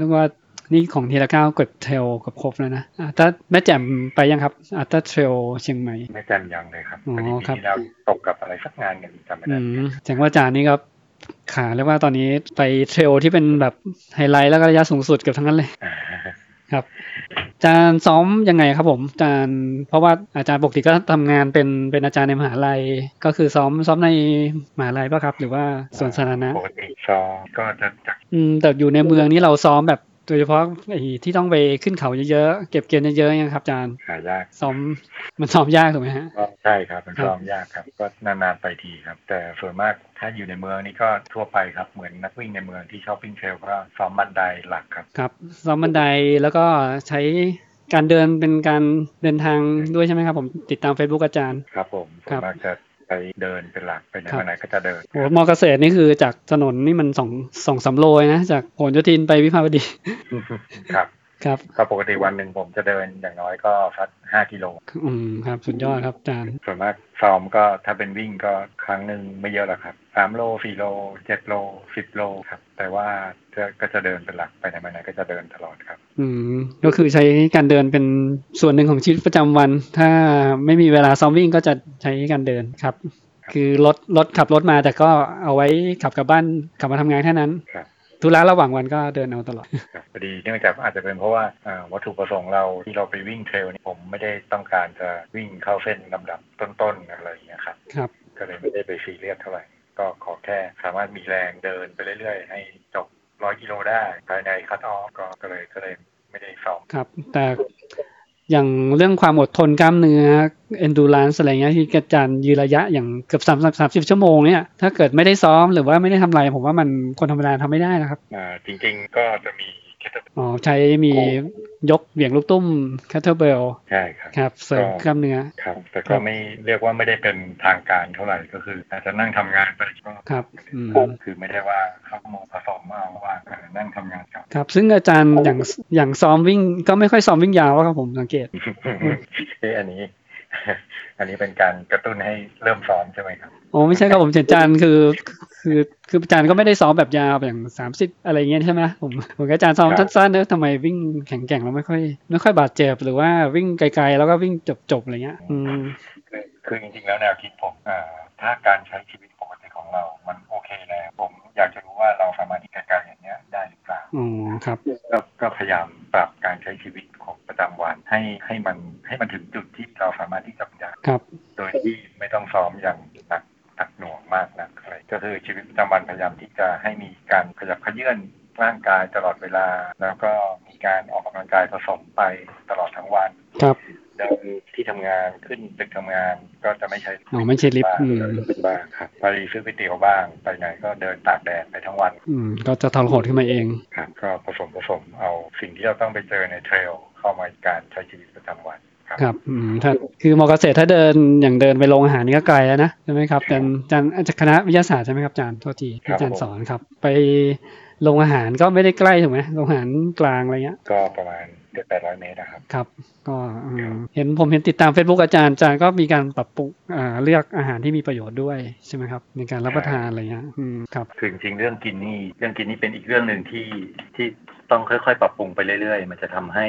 S1: นึกว่า นี่ของทีละก้าวเกิด trail เกือบครบแล้วนะอ่าถ้าแม่แจ่มไปยังครับ Ultra Trail เชียงใหม่
S2: แม่แจ่มยังเลยครับ
S1: อ๋อ
S2: พอดี
S1: ครับ
S2: ปีที่แล้วตกกับอะไรสักงานกันจำไม่
S1: อื
S2: ได้
S1: มแสดงว่าอาจารย์นี่ก็ขาเรียกว่าตอนนี้ไป trail ที่เป็นแบบไฮไลท์แล้วก็ระยะสูงสุดเกือบทั้งนั้นเลย
S2: อ่า
S1: ครับอาจารย์ซ้อมยังไงครับผมอาจารย์เพราะว่าอาจารย์ปกติก็ทำงานเป็นเป็นอาจารย์ในมหาลัย ก็คือซ้อมซ้อมในมหาลัยป่ะครับ หรือว่าส่วนสาธารณะ
S2: ปกติซ้อมก็จะจัก
S1: อืมแต่อยู่ในเมืองนี้เราซ้อมแบบ โดยเฉพาะไอ้ที่ต้องไปขึ้นเขาเยอะๆ เก็บเกียร์เยอะๆยังครับอาจารย์
S2: หายาก
S1: ซ้อมมันซ้อมยากถูกไหมฮะ
S2: ก็ใช่ครับมัน
S1: ครับ
S2: ซ้อมยากครับ ก็นานๆไปทีครับ แต่ส่วนมากถ้าอยู่ในเมืองนี่ก็ทั่วไปครับเหมือนนักวิ่งในเมืองที่ชอบวิ่งเทรลก็ซ้อมบันไดหลักครับ
S1: ครับซ้อมบันไดแล้วก็ใช้การเดินเป็นการเดินทางด้วยใช่ไหมครับ ผมติดตาม Facebook อาจารย์
S2: ครับผมส่
S1: ครั
S2: วน
S1: บ
S2: มากจะ ไปเดินเป็นหลักไปไหน
S1: ครับ
S2: มาไหนก็จะเดิน
S1: โอ้มอเกษตรนี่คือจากถนนนี่มันสองสองสามโลเลยนะจากผลโยธินไปวิภาวดี
S2: ครับ
S1: ครับ
S2: ก็ปกติวันหนึ่งผมจะเดินอย่างน้อยก็สักห้ากิโล
S1: อืมครับ สุดยอดครับอาจารย์
S2: ส่วนมากซ้อมก็ถ้าเป็นวิ่งก็ครั้งหนึ่งไม่เยอะหรอกครับ สามโลสี่โลเจ็ดโลสิบโลครับ แต่ว่าจะก็จะเดินเป็นหลักไปไหนมาไหนก็จะเดินตลอดครับ
S1: อืมก็คือใช้การเดินเป็นส่วนหนึ่งของชีวิตประจำวัน ถ้าไม่มีเวลาซ้อมวิ่งก็จะใช้การเดินครับ คือรถรถขับรถมาแต่ก็เอาไว้ขับกลับบ้านขับมาทำงานแค่นั้น
S2: ครับ
S1: ธุระระหว่างวันก็เดินเอาตลอด
S2: ครับพอดีเนื่องจากอาจจะเป็นเพราะว่าอ่าวัตถุประสงค์เราที่เราไปวิ่งเทรลนี่ผมไม่ได้ต้องการจะวิ่งเข้าเส้นลำดับต้นๆอะไรอย่างเงี้ยครับ
S1: ครับ
S2: ก็เลยไม่ได้ไปซีเรียสเท่าไหร่ ก็ขอแค่สามารถมีแรงเดินไปเรื่อยๆ ให้จบร้อยกิโลได้ภายในคัตออฟก็ก็เลยก็เลยไม่ได้ซ้อม
S1: ครับ แต่อย่างเรื่องความอดทนกล้ามเนื้อ endurance อะไรเงี้ยที่อาจารย์ยืนระยะอย่างเกือบสามสามสิบชั่วโมงเนี่ยถ้าเกิดไม่ได้ซ้อมหรือว่าไม่ได้ทำอะไร ผมว่ามันคนธรรมดาทำไม่ได้นะครับ
S2: อ่าจริง ๆ ก็จะมีแคต
S1: อ๋อใช้มียกเหวี่ยงลูกตุ้ม kettlebell
S2: ใช่ครับ
S1: ครับ เสริมกล้ามเนื้อ
S2: ครับแต่ก็ไม่เรียกว่าไม่ได้เป็นทางการเท่าไหร่ก็คือ อาจจะนั่งทำงานไปก็
S1: ครับอืม
S2: คือไม่ได้ว่าเข้าโมผสมเอาว่าเออนั่งทำงานกับ
S1: ครับ ซึ่งอาจารย์อย่างอย่างซ้อมวิ่งก็ไม่ค่อยซ้อมวิ่งยาวครับผมสังเกต
S2: เอ้อันนี้ อันนี้เป็นการกระตุ้นให้เริ่มซ้อมใช่ไหมครับ
S1: โอ้ไม่ใช่ครับผมเห็นอาจารย์คือ คือคืออาจารย์ก็ไม่ได้ซ้อมแบบยาวอย่างสามสิบอะไรเงี้ยใช่ไหมผมผมกับอาจารย์ซ้อม
S2: ครับ
S1: สั้นๆเนอะทำไมวิ่งแข็งแกร่งแล้วไม่ค่อย ไม่ค่อยบาดเจ็บหรือว่าวิ่งไกลๆ แล้วก็วิ่งจบๆอะไรเงี้ย อืม
S2: คือคือจริงๆแล้วแนวคิดผมอ่าถ้าการใช้ชีวิตปกติของเรา มันโอเคแล้วผมอยากจะรู้ว่าเราสามารถที่จะการอย่างเนี้ยได้หรือเปล่า
S1: อ๋อครับ
S2: ก็ก็พยายามปรับการใช้ชีวิตของ ประจำวันให้ให้มันให้มันถึงจุดที่เราสามารถที่จะอยาก
S1: ครับ
S2: โดยที่ไม่ต้องซ้อมอย่างหนักหนักหน่วงมากนักอะไรก็คือชีวิตประจำวันพยายามที่จะให้มีการขยับเขยื่อนร่างกายตลอดเวลา แล้วก็มีการออกกำลังกายผสมไปตลอดทั้งวัน
S1: ครับ
S2: เดินที่ทำงานขึ้นตึกทำงานก็จะไม่ใช้
S1: อ๋อไม่ใช่ลิฟต์
S2: บ้าง
S1: อืม
S2: เดินขึ้นบ้างครับไปซื้อก๋วยเตี๋ยวบ้างไปไหนก็เดินตากแดดไปทั้งวัน
S1: อืมก็จะทรหดขึ้นมาเอง
S2: ครับก็ผสมผสมเอาสิ่งที่เราต้องไปเจอในเทรล เข้ามาในการใช้ชีวิตประจำวันครับ
S1: ครับอืมถ้าคือมอเกษตรถ้าเดินอย่างเดินไปโรงอาหารนี่ก็ไกลแล้วนะใช่ไหมครับอาจารย์อาจารย์อาจารย์คณะวิทยาศาสตร์ใช่ไหมครับอาจารย์โทษทีที่อาจารย์สอนครับ ไปโรงอาหารก็ไม่ได้ใกล้ถูกไหมโรงอาหารกลางอะไรเงี้ย
S2: ก็ประมาณเจ็ดแปดร้อยเมตรนะครับ
S1: ครับ ก็อืมเห็นผมเห็นติดตาม Facebook อาจารย์อาจารย์ก็มีการปรับปรุงอ่าเลือกอาหารที่มีประโยชน์ด้วยใช่ไหมครับ ในการรับประทานอะไรเงี้ยอืมครับ
S2: คือจริงๆเรื่องกินนี่เรื่องกินนี่เป็นอีกเรื่องหนึ่งที่ที่ต้องค่อยๆ ปรับปรุงไปเรื่อยๆ มันจะทำให้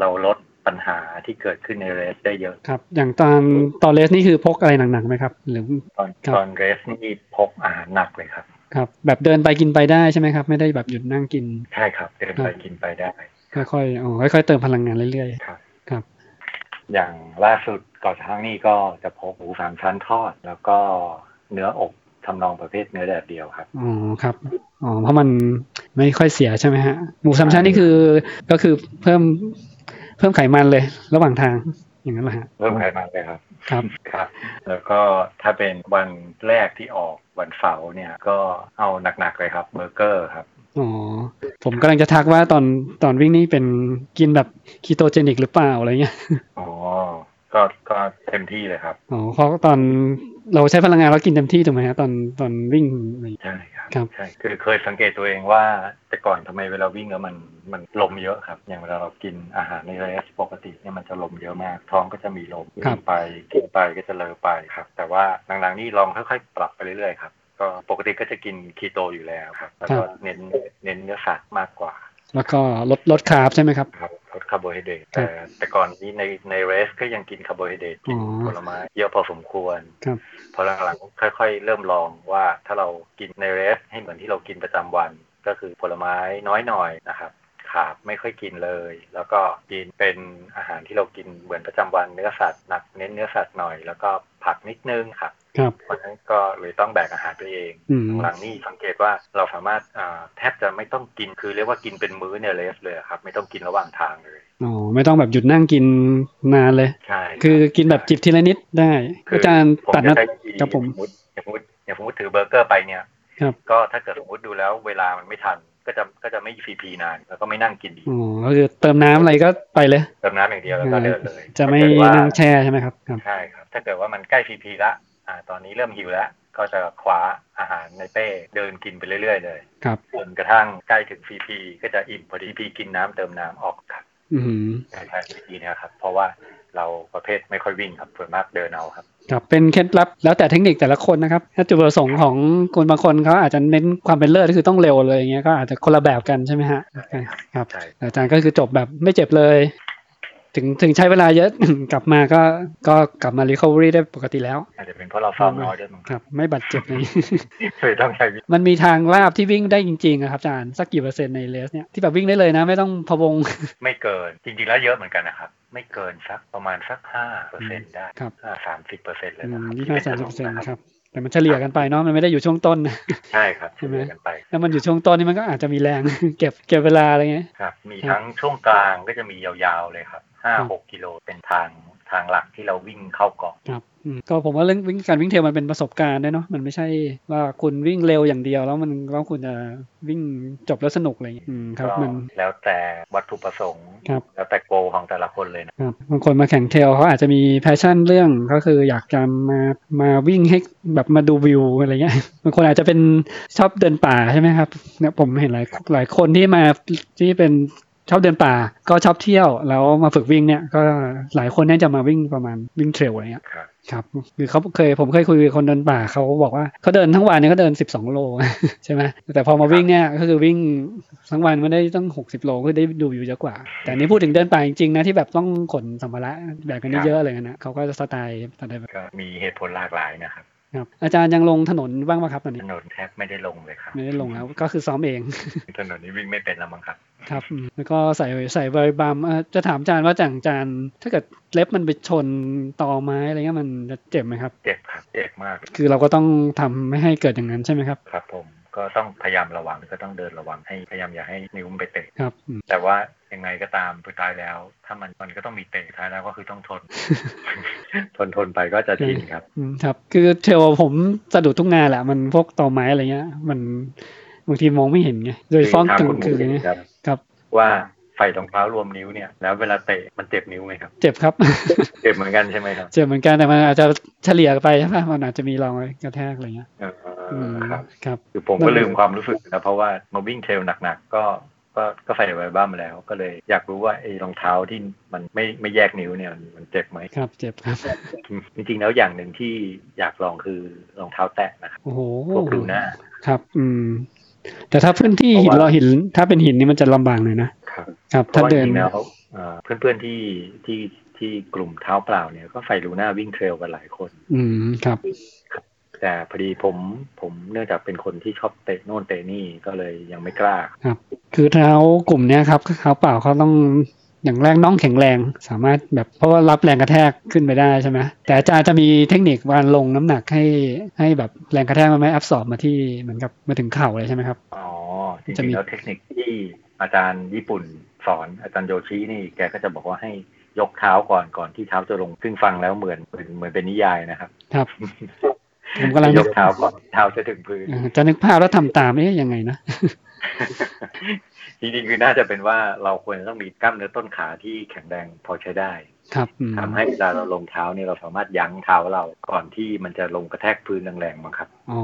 S2: เราลดปัญหาที่เกิดขึ้นในเรสได้เยอะ
S1: ครับ อย่างตอนตอนเลสนี่คือพกอะไรหนักๆไหมครับ หรือ
S2: ตอน
S1: ครับ
S2: ตอนเรสนี่พกอาหารหนักเลยครับ
S1: ครับ แบบเดินไปกินไปได้ใช่ไหมครับ ไม่ได้แบบหยุดนั่งกิน
S2: ใช่ครับ เดินไปกินไปได้
S1: ค่อยๆอ๋อค่อยๆเติมพลังงานเรื่อย
S2: ครับ
S1: ๆครับ
S2: อย่างล่าสุดก่อนช้างนี่ก็จะพกหมูสามชั้นทอด แล้วก็เนื้ออบทำนองประเภทเนื้อแดดเดียวครับ
S1: อ๋อ ครับ อ๋อ เพราะมันไม่ค่อยเสียใช่ไหมฮะ หมูสามชั้นนี่คือ ก็คือเพิ่มเพิ่มไขมันเลย ระหว่างทางอย่างนั้นแหละฮะ
S2: เพิ่มไขมันเลยครับ
S1: ครับ
S2: ครับ แล้วก็ถ้าเป็นวันแรกที่ออกวันเสาร์เนี่ย ก็เอาหนักๆเลยครับเบอร์เกอร์ครับ
S1: อ๋อผมกำลังจะทักว่าตอนตอนวิ่งนี่เป็นกินแบบ ketogenic หรือเปล่าอะไรเงี้ย
S2: อ๋อก็ก็เต็มที่เลยครับ
S1: อ๋อเพราะตอน เราใช้พลังงานเรากินเต็มที่ถูกไหมฮะตอนตอนวิ่งอะไรอย่างเงี้ย
S2: ใช่ครับ
S1: ครับ
S2: ใช่คือเคยสังเกตตัวเองว่า แต่ก่อนทำไมเวลาวิ่งแล้วมันมันลมเยอะครับ อย่างเวลาเรากินอาหารใน race ปกติเนี่ยมันจะลมเยอะมาก ท้องก็จะมีลม
S1: ครับ
S2: วิ่งไปกินไปก็จะเรอไปครับ แต่ว่าหลังๆนี่ลองค่อยๆ ปรับไปเรื่อยๆครับก็ปกติก็จะกินคีโตอยู่แล้วครับแล้วก็เน้นเน้นเนื้อสัตว์มากกว่า
S1: แล้วก็ลดลด carb ใช่ไหมครับ
S2: ครับ ลดคาร์โบไฮเดรต
S1: ครั
S2: แต่
S1: บ
S2: แต่ก่อนนี้ในใน race ก็ยังกินคาร์โบไฮเดรตกิน
S1: อ๋อ
S2: ผลไม้เยอะพอสมควร
S1: ครับ
S2: พอหลังๆค่อย ๆ เริ่มลองว่าถ้าเรากินในเรสให้เหมือนที่เรากินประจำวันก็คือผลไม้น้อยหน่อยนะครับ ขาบไม่ค่อยกินเลย แล้วก็กินเป็นอาหารที่เรากินเหมือนประจำวันเนื้อสัตว์หนักเน้นเนื้อสัตว์หน่อย แล้วก็ผักนิดนึงครับ
S1: ครับ
S2: เพราะฉะนั้นก็เลยต้องแบกอาหารไปเอง
S1: อืม
S2: หลังๆนี่สังเกตว่าเราสามารถอ่าแทบจะไม่ต้องกินคือเรียกว่ากินเป็นมื้อในเรสเลยครับ ไม่ต้องกินระหว่างทางเลย
S1: อ๋อไม่ต้องแบบหยุดนั่งกินนานเลย
S2: ใช่รับ
S1: คือกินแบบจิบทีละนิดได้
S2: คือ
S1: อาจารย์
S2: ผม
S1: ตัด
S2: จะ
S1: นะ
S2: ใช้วิธี
S1: ครับผม
S2: สมมติอย่างสมมติอย่างสมมติถือเบอร์เกอร์ไปเนี่ย
S1: ครับ
S2: ก็ถ้าเกิดสมมติดูแล้วเวลามันไม่ทัน ก็จะก็จะไม่ฟรีๆนาน แล้วก็ไม่นั่งกินดีก
S1: อ๋อก็คือเติมน้ำอะไรก็ไปเลย
S2: เติมน้ำอย่างเดียวแล้วก็เดินเลย
S1: จะไม่
S2: ถ้าเกิดว่า
S1: นั่งแช่ใช่ไหมครับครับ
S2: ใช่ครับ ถ้าเกิดว่ามันใกล้ฟรีๆละอ่า ตอนนี้เริ่มหิวแล้วก็จะคว้าอาหารในเป้เดินกินไปเรื่อยๆเลย
S1: ครับ
S2: จนกระทั่งใกล้ถึงฟรีๆก็จะอิ่มพอดีพีกินน้ำเติมน้ำออกครับ
S1: อืม
S2: ใช่ใช่วิธีเนี้ยครับ เพราะว่าเราประเภทไม่ค่อยวิ่งครับส่วนมากเดินเอาครับ
S1: ครับเป็นเคล็ดลับแล้วแต่เทคนิคแต่ละคนนะครับถ้าจุดประสงค์ของคนบางคนเขาอาจจะเน้นความเป็นเลิศก็คือต้องเร็วเลยอย่างเงี้ยก็อาจจะคนละแบบกันใช่ไหมฮะครับ
S2: ใช่
S1: อาจารย์ก็คือจบแบบไม่เจ็บเลย ถึงถึงใช้เวลาเยอะกลับมาก็ก็กลับมา recovery ได้ปกติแล้ว
S2: อาจจะเป็นเพราะเราซ้อมน้อยด้วยมั้ง
S1: ครับ ไม่บาดเจ็บเลย
S2: เลยต้องใช้วิธี
S1: มันมีทางลาบที่วิ่งได้จริงๆอะครับอาจารย์สักกี่เปอร์เซ็นต์ในเลสเนี่ยที่แบบวิ่งได้เลยนะ ไม่ต้องพะวง
S2: ไม่เกินจริงๆแล้วเยอะเหมือนกันนะครับ ไม่เกินสักประมาณสักห้าเปอร์เซ็นได้
S1: ครับ
S2: ห้าสามสิบเปอร์เซ็นต์เลย
S1: อื
S2: นะ
S1: ม
S2: ครับ
S1: ยี่
S2: ที่
S1: ห้า
S2: เป็น
S1: สามสิบเปอร์เซ็นต์
S2: ถนน
S1: ครับ แต่มันเฉลี่ยกันไปเนาะมันไม่ได้อยู่ช่วงต้น
S2: ใช่ครับ
S1: ใช่ไหม
S2: เฉลี่ยกันไป
S1: แล้วมันอยู่ช่วงต้นนี่มันก็อาจจะมีแรง เก็บเก็บเวลาอะไรเงี้ย
S2: ครับมี
S1: ครับ
S2: ทั้งช่วงกลางก็จะมียาวๆเลยครับห้า
S1: ครับ
S2: หกกิโลเป็นทาง ทางหลักที่เราวิ่งเข้าเกาะ
S1: ครับอืมก็ผมว่าเรื่องวิ่งการวิ่งเทรลมันเป็นประสบการณ์ด้วยเนาะมันไม่ใช่ว่าคุณวิ่งเร็วอย่างเดียว แล้วมันแล้วคุณจะวิ่งจบแล้วสนุกอะไรอย่างเงี้ยอืมครับ
S2: ก็
S1: มัน
S2: แล้วแต่วัตถุประสงค์
S1: ครับ
S2: แล้วแต่ goal ของแต่ละคนเลยนะ
S1: ครับบางคนมาแข่ง trail เขาอาจจะมี passion เรื่องก็คืออยากจะมามาวิ่งให้แบบมาดูวิวอะไรเงี้ยบางคนอาจจะเป็นชอบเดินป่าใช่ไหมครับเนี่ยผมเห็นหลายหลายคนที่มาที่เป็น ชอบเดินป่าก็ชอบเที่ยวแล้วมาฝึกวิ่งเนี่ยก็หลายคนเนี่ยจะมาวิ่งประมาณวิ่ง trail อะไรเงี้ย
S2: ครับ
S1: ครับคือเขาเคยผมเคยคุยกับคนเดินป่าเขาบอกว่าเขาเดินทั้งวันเนี่ยเขาเดิน 12 โลใช่ไหมแต่พอมาวิ่งเนี่ยก็คือวิ่งทั้งวันไม่ได้ต้อง 60 โลก็ได้ดูอยู่เยอะกว่า แต่อันนี้พูดถึงเดินป่าจริงๆนะที่แบบต้องขนสัมภาระแบบกันเยอะๆอะไรเงี้ยนะเขาก็จะสไตล์สไตล์แบบ
S2: ก็มีเหตุผลหลากหลายนะครับ
S1: ครับอาจารย์ยังลงถนนบ้างไหมครับตอน
S2: ถ
S1: นี้
S2: นนแทบไม่ได้ลงเลยครับ
S1: ไม่ได้ลงแล้วก็คือซ้อมเอง
S2: ถนนนี้วิ่งไม่เป็นแล้วมั้งครับ
S1: ครับอืมแล้วก็ใส่ใส่ไวบัมเอ่อจะถามอาจารย์ว่าจางจานถ้าเกิดเล็บมันไปชนตอไม้อะไรเงี้ยมันจะเจ็บไหมครับ
S2: เจ็บครับเจ็บมาก
S1: คือเราก็ต้องทำไม่ให้เกิดอย่างนั้นใช่ไหมครับ
S2: ครับผม ก็ต้องพยายามระวังก็ต้องเดินระวังให้พยายามอย่าให้นิ้วมันไปเตะ
S1: ครับอืม
S2: แต่ว่ายังไงก็ตามสุดท้ายแล้ว ถ้ามันมันก็ต้องมีเตะสุดท้ายแล้วก็คือต้องทน ทนทนไปก็จะชินครับ
S1: อืมครับ คือเทรลผมสะดุดทุกงานแหละมันพวกตอไม้อะไรเงี้ย มันบางทีมองไม่เห็นไงโดยเฉพาะ
S2: ถาม
S1: กลา
S2: คุณ
S1: ง
S2: หมู
S1: คืน
S2: เห็น
S1: เนี่ย
S2: ครับ
S1: ครับ
S2: ว่า ใส่รองเท้ารวมนิ้วเนี่ยแล้วเวลาเตะมันเจ็บนิ้วไหมครับ
S1: เจ็บครับ
S2: เจ็บเหมือนกันใช่ไหมครับ
S1: เจ็บเหมือนกันแต่มันอาจจะเฉลี่ยไปใช่ปะมันอาจจะมีรองกระแทกอะไรเงี้ย
S2: เออ
S1: อืม
S2: ครับ
S1: ครับ
S2: คือผมก็ลืมความรู้สึกนะเพราะว่ามาวิ่งเทรลหนักๆก็ก็ก็ใส่ไว้บ้างมาแล้ว ก็เลยอยากรู้ว่าไอ้รองเท้าที่มันไม่ไม่แยกนิ้วเนี่ยมันมันเจ็บไหม
S1: ครับ เจ็บครับ
S2: จริงๆแล้วอย่างหนึ่งที่อยากลองคือรองเท้าแตะนะครับ
S1: โอ้โห
S2: พวกดูหน้า
S1: ครับ อืม แต่ถ้าพื้นที่หิน
S2: เพราะว่า
S1: เราหิน ถ้าเป็นหินนี่มันจะลำบากหน่อยนะ
S2: ครับ
S1: ครับ
S2: เพ
S1: ถ้า
S2: ราะว่าจ
S1: เดิน
S2: ริงๆแล้วเอ่อเพื่อนๆที่ที่ที่กลุ่มเท้าเปล่าเนี่ยก็ใส่ลูน่าวิ่งเทรลกันหลายคน
S1: อืมครับ
S2: แต่พอดีผมผมเนื่องจากเป็นคนที่ชอบเตะโน่นเตะนี่ก็เลยยังไม่กล้า
S1: ครับ คือเท้ากลุ่มเนี้ยครับเท้าเปล่าเขาต้องอย่างแรกน้องแข็งแรงสามารถแบบเพราะว่ารับแรงกระแทกขึ้นไปได้ใช่ไหมแต่อาจารย์จะมีเทคนิคการลงน้ำหนักให้ให้แบบแรงกระแทกมันไม่แอบสอบมาที่เหมือนกับมาถึงเข่าเลยใช่ไหมครับ
S2: อ๋อจ
S1: จะ
S2: ริ
S1: มี
S2: งๆแล้วเทคนิคที่ อาจารย์ญี่ปุ่นสอนอาจารย์โยชินี่แกก็จะบอกว่าให้ยกเท้าก่อนก่อนที่เท้าจะลง ซึ่งฟังแล้วเหมือนเหมือนเหมือนเป็นนิยายนะครับ
S1: ครับผมกำลัง
S2: ยกเท้าก่อนเท้าจะถึงพื้น
S1: เอ่อจะนึกภาพแล้วทำตามเอ๊ะยังไงนะ
S2: จริงๆคือน่าจะเป็นว่าเราควรจะต้องมีกล้ามเนื้อต้นขาที่แข็งแรงพอใช้ได้
S1: ครับอืม
S2: ทำให้เวลาเราลงเท้าเนี่ยเราสามารถยั้งเท้าเราก่อนที่มันจะลงกระแทกพื้นแรงๆมั้งครับ
S1: อ๋อ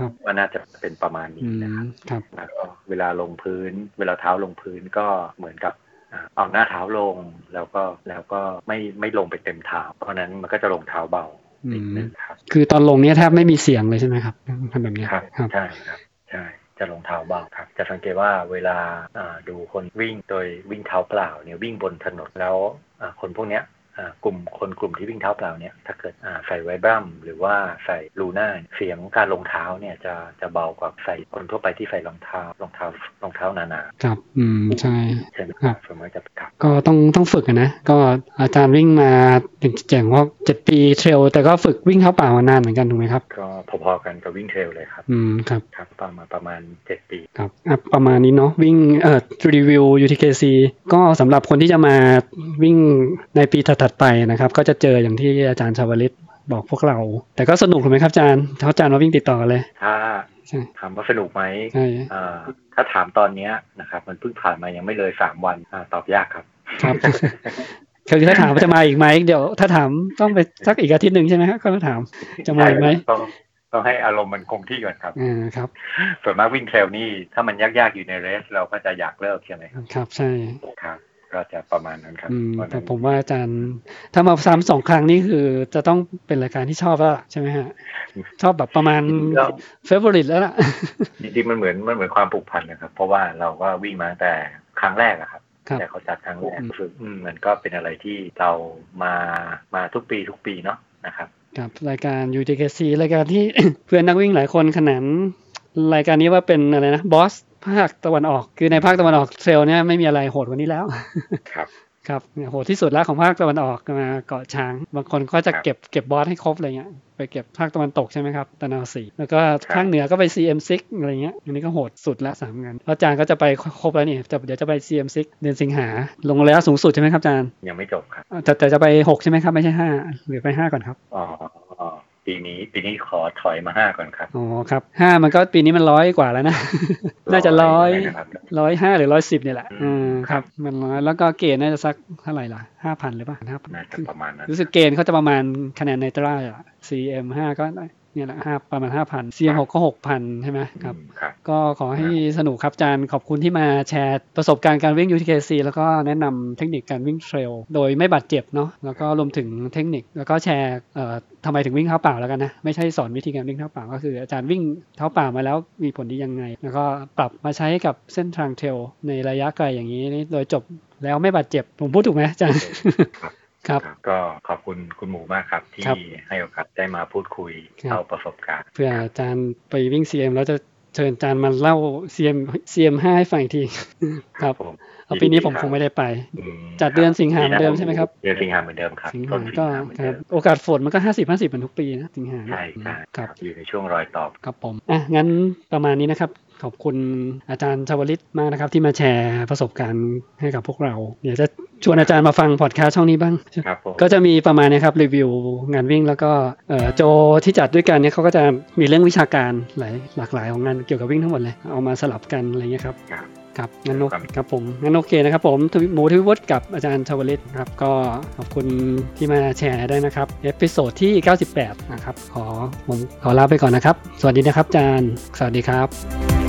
S1: ครับ
S2: ว่าน่าจะเป็นประมาณ
S1: อื
S2: นี้
S1: ม
S2: นะครับ
S1: ครับ
S2: แล้วก็เวลาลงพื้น เวลาเท้าลงพื้นก็เหมือนกับอ่าเอาหน้าเท้าลงแล้วก็แล้วก็ไม่ไม่ลงไปเต็มเท้าเพราะฉะนั้นมันก็จะลงเท้าเบา
S1: อื
S2: นิด
S1: ม
S2: นึงครับ
S1: คือตอนลงเนี้ยแทบไม่มีเสียงเลยใช่ไหมครับทำแบบเนี้ย
S2: ครับ
S1: ครับ
S2: ใช่ครับใช่ จะลงเท้าเบาครับ จะสังเกตว่าเวลาาดูคนวิ่งโดยวิ่งเท้าเปล่าเนี่ยวิ่งบนถนนแล้วคนพวกเนี้ย กลุ่มคนกลุ่มที่วิ่งเท้าเปล่าเนี่ยถ้าเกิดอ่าใส่ไวบรัมหรือว่าใส่ลูน่าเสียงการลงเท้าเนี่ยจะจะเบากว่าใส่คนทั่วไปที่ใส่รองเท้ารองเท้ารองเท้าหนา
S1: ครับอืมใช่
S2: ๆใช่ไหม
S1: ครับ
S2: ส่วนมากจะครับ
S1: ก็ต้องต้องฝึกอะนะก็อาจารย์วิ่งมาถึงแจ่งว่าเจ็ดปีเทรลแต่ก็ฝึกวิ่งเข้าป่ามานานเหมือนกันถูกไหมครับ
S2: ก็พอๆกันกับวิ่งเทรลเลยครับ
S1: อืมครับ
S2: ครับประมาณประมาณเจ็ดปี
S1: ครับอะประมาณนี้เนาะวิ่งเอ่อรีวิว UTKC ก็สำหรับคนที่จะมาวิ่งในปีถัดๆไปนะครับ ก็จะเจออย่างที่อาจารย์ชาวลิตบอกพวกเรา แต่ก็สนุกถูกไหมครับอาจารย์ถ้าอาจารย์มาวิ่งติดต่อกันเลย
S2: ถ้า
S1: ใช่
S2: ถามว่าสนุกไหม
S1: ใช่
S2: อ่าถ้าถามตอนเนี้ยนะครับ มันเพิ่งผ่านมายังไม่เลยสามวันอ่าตอบยากครับ
S1: ครับคือถ้าถามว่าจะมาอีกไหมเดี๋ยว ถ้าถามต้องไปสักอีกอาทิตย์หนึ่งใช่ไหมครับก็มาถามจะมาอีกไหม
S2: ต้องต้องให้อารมณ์มันคงที่ก่อนครับ
S1: อ่าครับ
S2: ส่วนมากวิ่งเทรลนี่ถ้ามันยากๆอยู่ในเรส เราก็จะอยากเลิกใช่ไหมครับ
S1: ครับใช่
S2: ครับ ก็จะประมาณนั้นครับ
S1: อืม
S2: เพราะฉะ
S1: แต่
S2: นั้น
S1: ผมว่าอาจารย์ ถ้ามาซ้ำสองครั้งนี่คือ จะต้องเป็นรายการที่ชอบแล้วล่ะใช่ไหมฮะ ชอบแบบประมาณ
S2: ก็
S1: เฟเวอริตแล้วล่ะ
S2: จริงๆมันเหมือนมันเหมือนความผูกพันนะครับ เพราะว่าเราก็วิ่งมาตั้งแต่ครั้งแรกอะครับ
S1: ครับ
S2: แต่เขาจัดครั้งแรก
S1: อืม
S2: รู้สึกอืมมันก็เป็นอะไรที่เรามามาทุกปีทุกปีเนาะนะครับ
S1: กับรายการ UTKC รายการที่เพื่อนนักวิ่งหลายคนขนานรายการนี้ว่าเป็นอะไรนะบอส ภาคตะวันออก คือในภาคตะวันออกเทรลเนี่ยไม่มีอะไรโหดกว่านี้แล้ว
S2: ครับ
S1: ครับเนี่ยโหที่สุดแล้วของภาคตะวันออกมาเกาะช้าง บางคนก็จะ
S3: ครับ
S1: เก็บเก็บบอสให้ครบอะไรเงี้ยไปเก็บภาคตะวันตกใช่ไหมครับตะนาวสีแล้วก็ข้างเหนือก็ไป CM6 อะไรเงี้ยอันนี้ก็โหดสุดละสามงานแล้วอาจารย์ก็จะไปครบแล้วนี่จะเดี๋ยวจะไป CM6 เดือนสิงหาลงระยะสูงสุดใช่ไหมครับอาจารย์
S3: ยังไม่จบครับ
S1: อ่าแต่แต่จะไปหกใช่ไหมครับไม่ใช่ห้าหรือไปห้าก่อนครับ
S3: อ๋ออ๋อ ปีนี้ ปีนี้ขอถอยมาห้าก่อนครับ
S1: อ๋อครับห้ามันก็ปีนี้มันร้อยกว่าแล้วนะ น่าจะร้อย
S3: นะครับ
S1: ร้อยห้าหรือร้อยสิบเนี่ยแหละ
S3: อื
S1: อื
S3: ม
S1: มครับ มันร้อยแล้วก็เกณฑ์น่าจะสักเท่าไหร่ล่ะห้าพันหรือเปล่าห้าพัน
S3: น่าจะประมาณนั้น
S1: รู้สึกเกณฑ์เขาจะประมาณคะแนนในตราอะ CM ห้าก็ เนี่ยแหละห้าประมาณห้าพัน CM หกก็หกพันใช่ไหมครับ
S3: อืมครับ
S1: ก็ขอให้สนุกครับอาจารย์ขอบคุณที่มาแชร์ประสบการณ์การวิ่ง UTKC แล้วก็แนะนำเทคนิคการวิ่งเทรลโดยไม่บาดเจ็บเนาะแล้วก็รวมถึงเทคนิคแล้วก็แชร์เอ่อทำไมถึงวิ่งเท้าเปล่าแล้วกันนะไม่ใช่สอนวิธีการวิ่งเท้าเปล่าก็คืออาจารย์วิ่งเท้าเปล่ามาแล้วมีผลดียังไง แล้วก็ปรับมาใช้กับเส้นทางเทรลในระยะไกลอย่างนี้โดยจบแล้วไม่บาดเจ็บผมพูดถูกไหมอาจารย์
S3: ครับ
S1: ครับ
S3: ก็ขอบคุณคุณหมูมากครับ ที่
S1: ครับ
S3: ให้โอกาสได้มาพูดคุย
S1: ครับ
S3: เล่าประสบการณ์
S1: เพื่ออาจารย์ไปวิ่ง CM แล้วจะเชิญอาจารย์มาเล่า CM CM 5ให้ฟังอีกทีครับ
S3: ผม
S1: เอาปีนี้ผม
S3: ยิดี
S1: คงไม่ได้ไป
S3: อืม
S1: จัดเดือนสิงหา
S3: ปี
S1: เหมือนเดิมใช่ไหมครับ
S3: เดือนสิงหาเหมือนเดิมครับ
S1: สิง
S3: ต้
S1: หาน
S3: สิง
S1: ก็
S3: หาเหมือน
S1: ครั
S3: เดิ
S1: บ
S3: ม
S1: โอกาสฝนมันก็ห้าสิบห้าสิบเป็นทุกปีนะสิงหา
S3: ใช่ใช่
S1: ครับ
S3: อยู่ในช่วงรอยต่อ
S1: ครับผมอะงั้นประมาณนี้นะครับ ขอบคุณอาจารย์ชาวลิตมากนะครับ ที่มาแชร์ประสบการณ์ให้กับพวกเรา เดี๋ยวจะชวนอาจารย์มาฟังพอดแคสต์ช่องนี้บ้าง
S3: ครับผม
S1: ก็จะมีประมาณเนี้ครับรีวิวงานวิ่งแล้วก็เอ่อโจที่จัดด้วยกันเนี่ยเขาก็จะมีเรื่องวิชาการหลายหลากหลายของงานเกี่ยวกับวิ่งทั้งหมดเลย เอามาสลับกันอะไรเงี้ยครับ
S3: ครับ
S1: ครับงั้นโอเค
S3: ครับ
S1: ครับผมงั้นโอเคนะครับผมทวิหมูทวิวุฒิกับอาจารย์ชาวลิตครับก็ขอบคุณที่มาแชร์ด้วยนะครับ episode ที่ 98 นะครับ ขอผมขอลาไปก่อนนะครับ สวัสดีนะครับอาจารย์ สวัสดีครับ